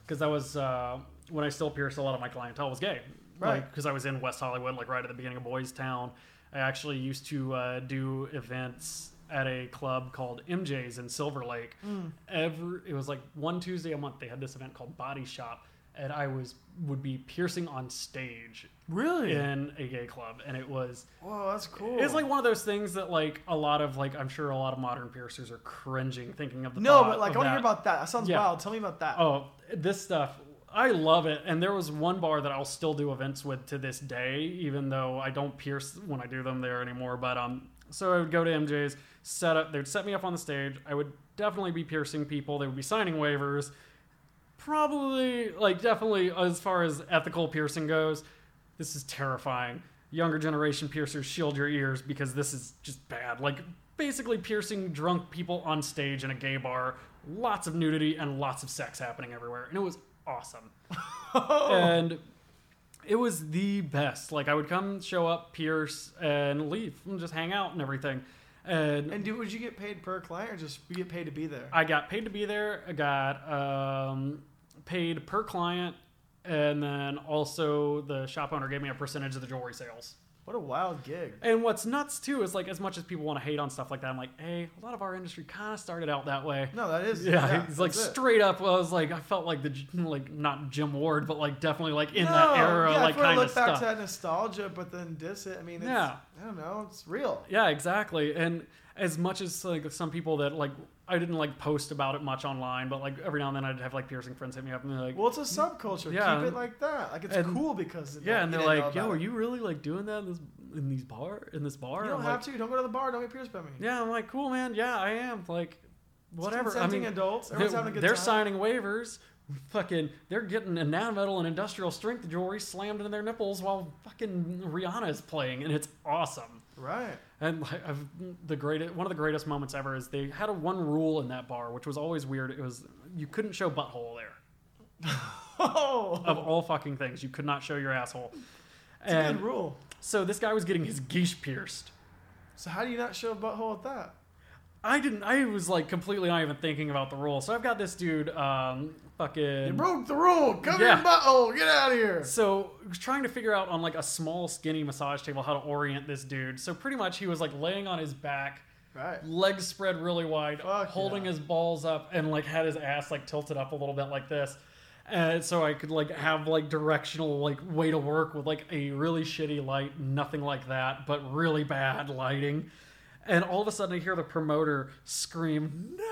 because that was uh, when I still pierced, a lot of my clientele was gay. Right. Because I was in West Hollywood, like right at the beginning of Boys Town. I actually used to uh, do events at a club called MJ's in Silver Lake. Mm. Every it was like one Tuesday a month. They had this event called Body Shop, and I was would be piercing on stage Really? in a gay club, and it was Whoa, that's cool. it's like one of those things that like a lot of like I'm sure a lot of modern piercers are cringing thinking of the no, but like I want to hear about that. That sounds Yeah. wild. Tell me about that. Oh, this stuff. I love it. And there was one bar that I'll still do events with to this day, even though I don't pierce when I do them there anymore. But um, so I would go to MJ's, set up. They'd set me up on the stage. I would definitely be piercing people. They would be signing waivers. Probably, like, definitely as far as ethical piercing goes, this is terrifying. Younger generation piercers, shield your ears because this is just bad. Like, basically piercing drunk people on stage in a gay bar. Lots of nudity and lots of sex happening everywhere. And it was awesome. And it was the best. Like, I would come, show up, pierce, and leave and just hang out and everything. And, And do would you get paid per client or just you get paid to be there? I got paid to be there. I got um, paid per client. And then also, the shop owner gave me a percentage of the jewelry sales. What a wild gig. And what's nuts too is like as much as people want to hate on stuff like that, I'm like, hey, a lot of our industry kind of started out that way. No, that is Yeah, it's like it. straight up. I was like, I felt like the like not Jim Ward, but like definitely like in no, that era, yeah, like if we're to kind of look back stuff. to that nostalgia, but then diss it. I mean, Yeah. I don't know. It's real. Yeah, exactly. And as much as like some people that like I didn't like post about it much online, but like every now and then I'd have like piercing friends hit me up and they're like, Well, it's a subculture. Yeah. Keep it like that. Like it's And- cool because it- yeah, and they're like, yo, are you really like doing that in this in these bar in this bar? You don't I'm have like, to. Don't go to the bar. Don't get pierced by me. Yeah, I'm like, cool, man. Yeah, I am. Like, whatever. I mean, adults. Everyone's They- having a good they're time. signing waivers. Fucking, they're getting a enamel and industrial strength jewelry slammed into their nipples while fucking Rihanna is playing, and it's awesome. Right. And like, I've, the greatest, one of the greatest moments ever is they had a one rule in that bar, which was always weird. It was you couldn't show butthole there. Oh, Of all fucking things, you could not show your asshole. it's a good rule. so this guy was getting his guiche pierced. So how do you not show a butthole at that? I didn't. I was like completely not even thinking about the rule. So I've got this dude, um, fucking. You broke the rule. Cover Yeah. your butthole. Get out of here. So I was trying to figure out on like a small, skinny massage table how to orient this dude. So pretty much he was like laying on his back, Right. legs spread really wide, Fuck holding yeah. his balls up, and like had his ass like tilted up a little bit like this. And so I could like have like directional like way to work with like a really shitty light, nothing like that, but really bad lighting. And all of a sudden I hear the promoter scream, "No!"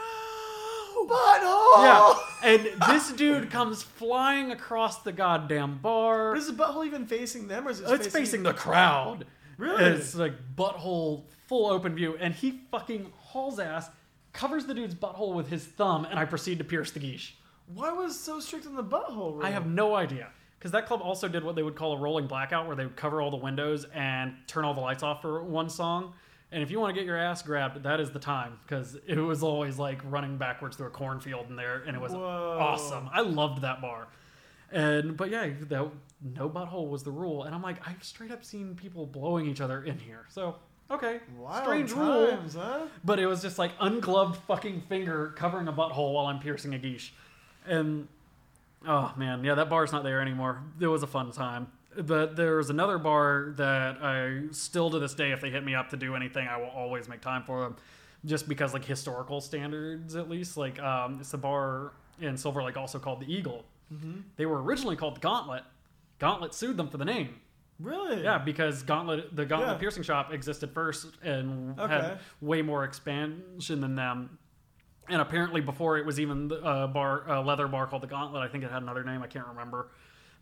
Butthole. Yeah, and this dude comes flying across the goddamn bar. But is the butthole even facing them, or is it? It's facing the crowd. Really? It's like butthole full open view, and he fucking hauls ass, covers the dude's butthole with his thumb, and I proceed to pierce the guiche. Why was so strict on the butthole? Rule? I have no idea. Because that club also did what they would call a rolling blackout, where they would cover all the windows and turn all the lights off for one song. And if you want to get your ass grabbed, that is the time. Because it was always like running backwards through a cornfield in there, and it was Whoa. awesome. I loved that bar. And but yeah, that no butthole was the rule. And I'm like, I've straight up seen people blowing each other in here. So okay, Wild strange rule. huh? But it was just like ungloved fucking finger covering a butthole while I'm piercing a guiche. And oh man, yeah, that bar's not there anymore. It was a fun time. But there's another bar that I still to this day, if they hit me up to do anything, I will always make time for them. Just because like historical standards, at least. Like um, it's a bar in Silver Lake also called the Eagle. Mm-hmm. They were originally called the Gauntlet. Gauntlet sued them for the name. Really? Yeah, because Gauntlet, the Gauntlet Yeah. piercing shop existed first and Okay. had way more expansion than them. And apparently, before it was even a uh, bar, a leather bar called the Gauntlet. I think it had another name. I can't remember.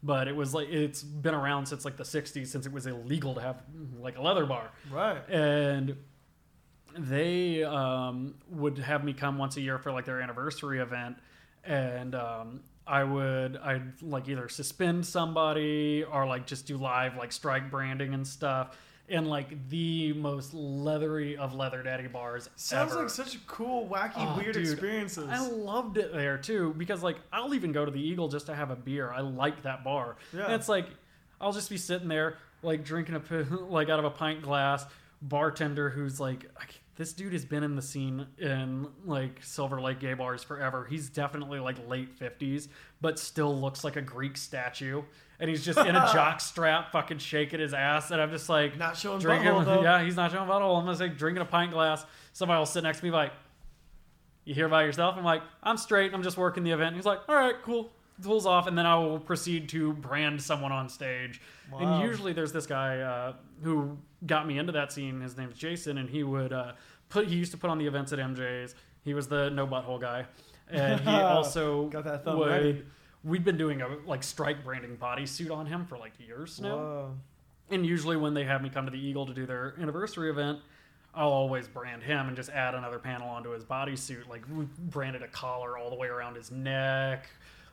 But it was like it's been around since like the '60s, since it was illegal to have like a leather bar. Right. And they um, would have me come once a year for like their anniversary event, and um, I would I'd like either suspend somebody or like just do live like strike branding and stuff in like the most leathery of leather daddy bars. Sounds ever. like such a cool, wacky, Oh, weird dude, experiences. I loved it there too because like I'll even go to the Eagle just to have a beer. I like that bar. Yeah. And it's like I'll just be sitting there like drinking a like out of a pint glass. Bartender who's like this dude has been in the scene in like Silver Lake gay bars forever. He's definitely like late fifties, but still looks like a Greek statue. And he's just in a jock strap, fucking shaking his ass. And I'm just like, Not showing drinking. butthole, though. Yeah, he's not showing butthole. I'm just like drinking a pint glass. Somebody will sit next to me like, "You here by yourself?" I'm like, "I'm straight. I'm just working the event." He's like, "All right, cool." Pulls off, and then I will proceed to brand someone on stage. Wow. And usually, there's this guy uh, who got me into that scene. His name's Jason, and he would uh, put. He used to put on the events at MJ's. He was the no butthole guy, and he also Got that thumb would. ready. We'd been doing a like strike branding bodysuit on him for like years now. Whoa. And usually, when they have me come to the Eagle to do their anniversary event, I'll always brand him and just add another panel onto his bodysuit. Like, we branded a collar all the way around his neck,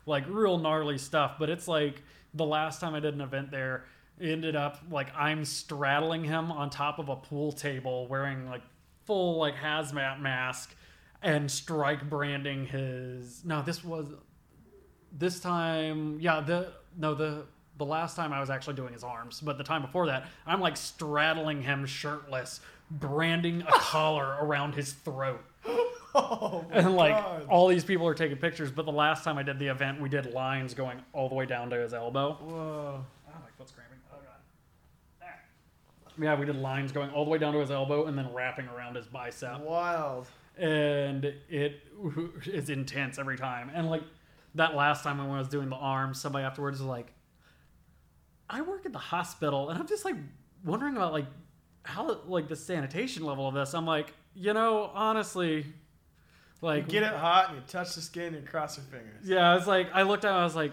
like real gnarly stuff. But it's like the last time I did an event there, ended up like I'm straddling him on top of a pool table wearing like full like hazmat mask and strike branding his. No, this was this time yeah the no the the last time i was actually doing his arms but the time before that i'm like straddling him shirtless branding a collar around his throat Oh, and like God. all these people are taking pictures but the last time i did the event we did lines going all the way down to his elbow Whoa. oh my foot's cramping oh god yeah we did lines going all the way down to his elbow and then wrapping around his bicep Wild. and it is intense every time. And like that last time when I was doing the arms, somebody afterwards was like, "I work at the hospital," and I'm just like wondering about like how like the sanitation level of this. I'm like, you know, honestly, You like get it hot and you touch the skin and you cross your fingers. yeah, I was like, I looked at, him, I was like,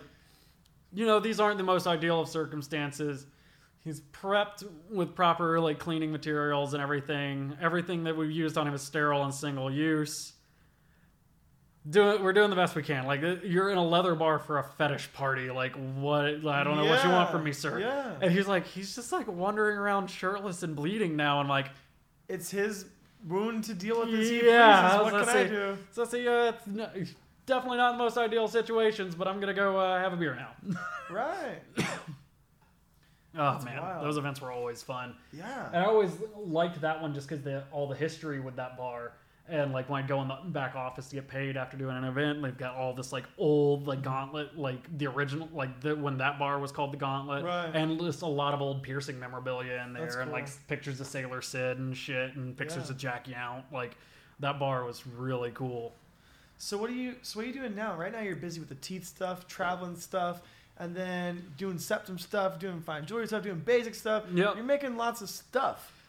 you know, these aren't the most ideal of circumstances. He's prepped with proper like cleaning materials and everything. Everything that we've used on him is sterile and single use. Do it. We're doing the best we can. Like uh, you're in a leather bar for a fetish party. Like what? I don't know what you want from me, sir. yeah. And he's like, he's just like wandering around shirtless and bleeding now. I'm like, It's his wound to deal with he Yeah, I pleases. was What can I do? so see, uh, it's no, definitely not the most ideal situations, but I'm gonna go uh, have a beer now. Right. Oh man, wild. those events were always fun. Yeah. And I always liked that one just because the all the history with that bar. And like when I go in the back office to get paid after doing an event, they've got all this like old like mm-hmm. gauntlet, like the original, like the, when that bar was called the Gauntlet, Right. and just a lot of old piercing memorabilia in there, That's and like pictures of Sailor Sid and shit, and pictures Yeah. of Jack Yount. Like that bar was really cool. So what are you? So what are you doing now? Right now, you're busy with the teeth stuff, traveling stuff, and then doing septum stuff, doing fine jewelry stuff, doing basic stuff. Yep. You're making lots of stuff.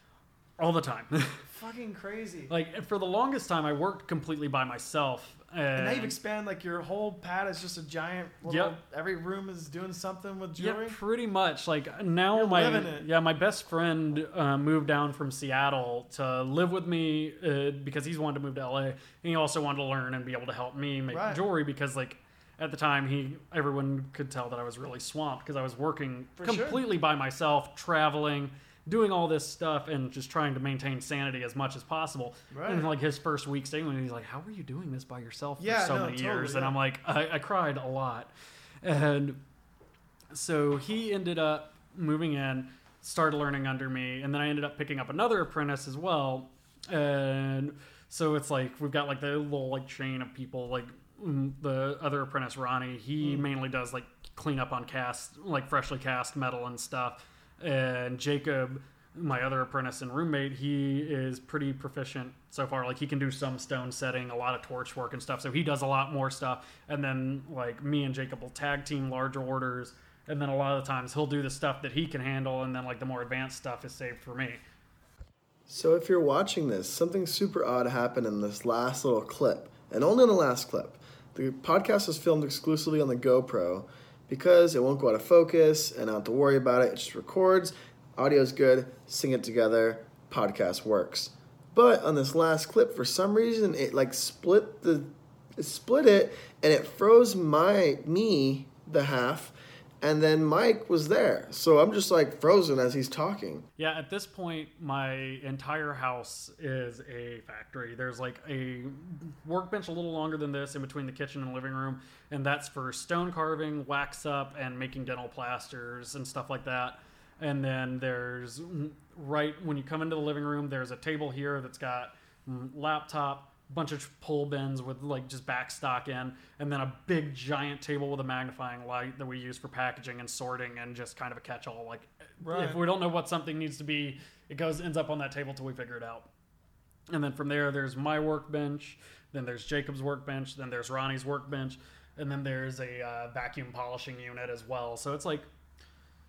All the time. Fucking crazy. like for the longest time, I worked completely by myself. And, and now you've expanded like your whole pad is just a giant. Little, Yep. Every room is doing something with jewelry. Yeah, jewelry. pretty much. Like now, You're my it. yeah, my best friend uh, moved down from Seattle to live with me uh, because he's wanted to move to LA, and he also wanted to learn and be able to help me make Right. jewelry because like. At the time, he everyone could tell that I was really swamped because I was working For sure. completely by myself, traveling, doing all this stuff, and just trying to maintain sanity as much as possible. Right. And like his first week staying with me, he's like, "How are you doing this by yourself for Yeah, so no, many totally, years?" yeah. And I'm like, I, I cried a lot, and so he ended up moving in, started learning under me, and then I ended up picking up another apprentice as well. And so it's like we've got like the little like chain of people. Like mm, the other apprentice Ronnie, he mainly does like clean up on cast, like freshly cast metal and stuff. And Jacob, my other apprentice and roommate, he is pretty proficient so far. Like he can do some stone setting, a lot of torch work and stuff. So he does a lot more stuff. And then like me and Jacob will tag team larger orders. And then a lot of the times he'll do the stuff that he can handle, and then like the more advanced stuff is saved for me. So if you're watching this, something super odd happened in this last little clip, and only in the last clip. The podcast was filmed exclusively on the GoPro because it won't go out of focus and I don't have to worry about it. It just records, audio's good, sing it together, podcast works. But on this last clip, for some reason, it like split the it split it and it froze my me the half, and then Mike was there. So I'm just like frozen as he's talking. Yeah, at this point, my entire house is a factory. There's like a workbench a little longer than this in between the kitchen and living room, and that's for stone carving, wax up, and making dental plasters and stuff like that. And then there's right when you come into the living room, there's a table here that's got mm, laptop, bunch of pull bins with like just backstock in, and then a big giant table with a magnifying light that we use for packaging and sorting and just kind of a catch-all. Like Right. if we don't know what something needs to be, it goes ends up on that table till we figure it out. And then from there, there's my workbench. Then there's Jacob's workbench. Then there's Ronnie's workbench. And then there's a uh, vacuum polishing unit as well. So it's like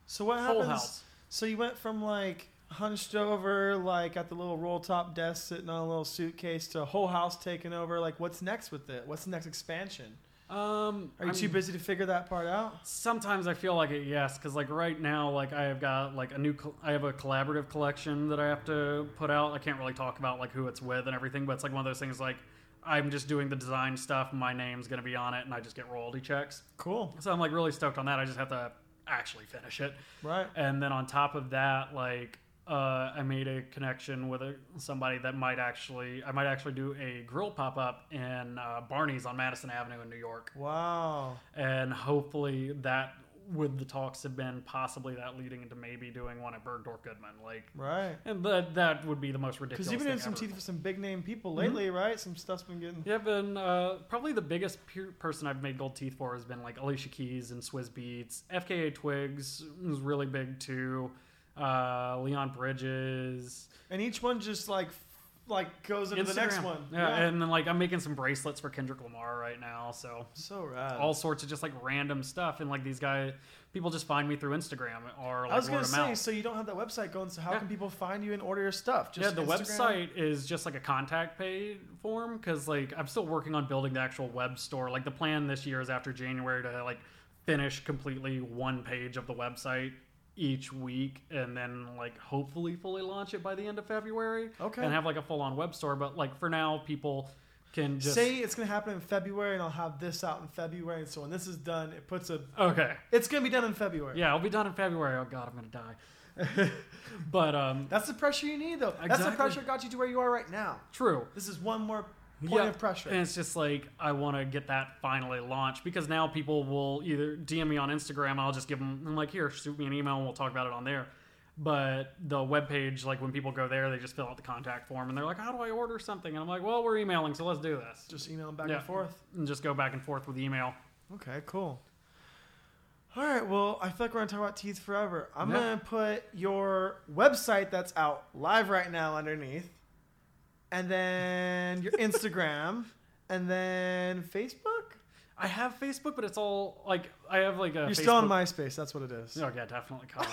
So what happens? house. So you went from like hunched over, like at the little roll top desk, sitting on a little suitcase, to a whole house taken over. Like, what's next with it? What's the next expansion? um, Are you I'm- too busy to figure that part out? Sometimes I feel like it, yes, because like right now, like I have got like a new, col- I have a collaborative collection that I have to put out. I can't really talk about like who it's with and everything, but it's like one of those things like I'm just doing the design stuff. My name's gonna be on it, and I just get royalty checks. Cool. So I'm like really stoked on that. I just have to actually finish it. Right. And then on top of that, like uh, I made a connection with a, somebody that might actually, I might actually do a grill pop up in uh, Barney's on Madison Avenue in New York, Wow. and hopefully that with the talks have been possibly that leading into maybe doing one at Bergdorf Goodman, like. Right. And that that would be the most ridiculous. Because you've been thing some ever. teeth for some big name people lately, right? Some stuff's been getting. Yeah, been uh, probably the biggest pe- person I've made gold teeth for has been like Alicia Keys and Swizz Beatz. FKA Twigs was really big too. Uh, Leon Bridges. And each one just like, like goes into the next one. Yeah, and then like I'm making some bracelets for Kendrick Lamar right now. So so rad. all sorts of just like random stuff, and like these guys, people just find me through Instagram or like I was gonna say, so you don't have that website going. So how Yeah. can people find you and order your stuff? yeah, the Instagram? website is just like a contact page form because like I'm still working on building the actual web store. Like the plan this year is after January to like finish completely one page of the website each week and then like hopefully fully launch it by the end of February. Okay. And have like a full on web store. But like for now people can just Say it's gonna happen in February, and I'll have this out in February. And so when this is done, it puts a. Okay. It's gonna be done in February. Yeah, I'll be done in February. Oh god, I'm gonna die. but um That's the pressure you need, though. That's the pressure got you to where you are right now. true. This is one more point Yeah, of pressure. And it's just like I want to get that finally launched because now people will either DM me on Instagram. I'll just give them. I'm like, here, shoot me an email, and we'll talk about it on there. But the webpage, like when people go there, they just fill out the contact form, and they're like, "How do I order something?" And I'm like, "Well, we're emailing, so let's do this." Just email them back Yeah. and forth. And just go back and forth with email. Okay, cool. All right, well, I feel like we're gonna talk about teeth forever. I'm Yeah. gonna put your website that's out live right now underneath, and then your Instagram, and then Facebook. I have Facebook, but it's all like I have like a. You're Facebook. still on MySpace. That's what it is. Oh yeah, definitely. God.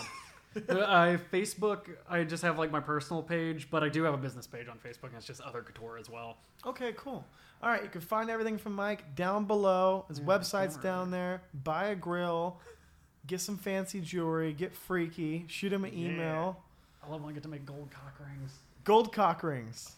I Facebook. I just have like my personal page, but I do have a business page on Facebook, and it's just other couture as well. Okay, cool. All right, you can find everything from Mike down below. His Yeah, website's alright. down there. Buy a grill, get some fancy jewelry, get freaky, shoot him an email. I love when I get to make gold cock rings. Gold cock rings.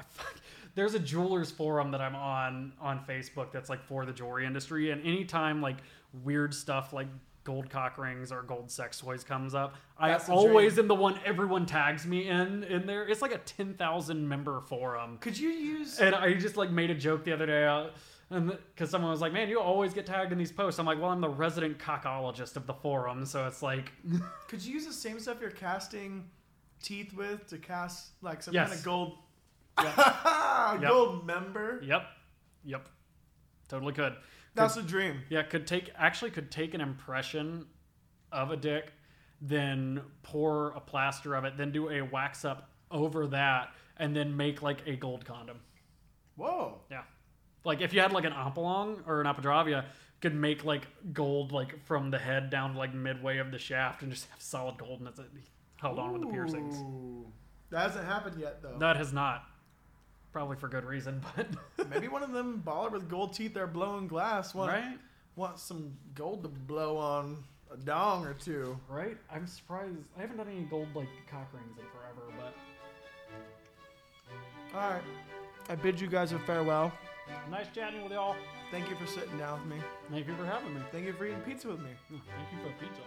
I fuck, there's a jewelers forum that I'm on on Facebook that's like for the jewelry industry, and anytime like weird stuff like gold cock rings or gold sex toys comes up, That's I always dream. am the one everyone tags me in in there. It's like a ten thousand member forum. Could you use? And I just like made a joke the other day, uh, and because someone was like, "Man, you always get tagged in these posts." I'm like, "Well, I'm the resident cockologist of the forum, so it's like, Could you use the same stuff you're casting teeth with to cast like some Yes. kind of gold? Yep. gold member. yep, yep, totally could." That's a dream. Yeah, could take actually could take an impression of a dick, then pour a plaster of it, then do a wax up over that, and then make like a gold condom. Whoa. Yeah. Like if you had like an Ampallang or an Apadravya, could make like gold like from the head down to like midway of the shaft and just have solid gold and that's it held on with the piercings. That hasn't happened yet though. That has not. Probably for good reason, but Maybe one of them baller with gold teeth are blowing glass want, right? want some gold to blow on a dong or two. Right? I'm surprised. I haven't done any gold like cock rings in forever, but All right. I bid you guys a farewell. nice chatting with y'all. Thank you for sitting down with me. Thank you for having me. Thank you for eating pizza with me. Oh, thank you for pizza.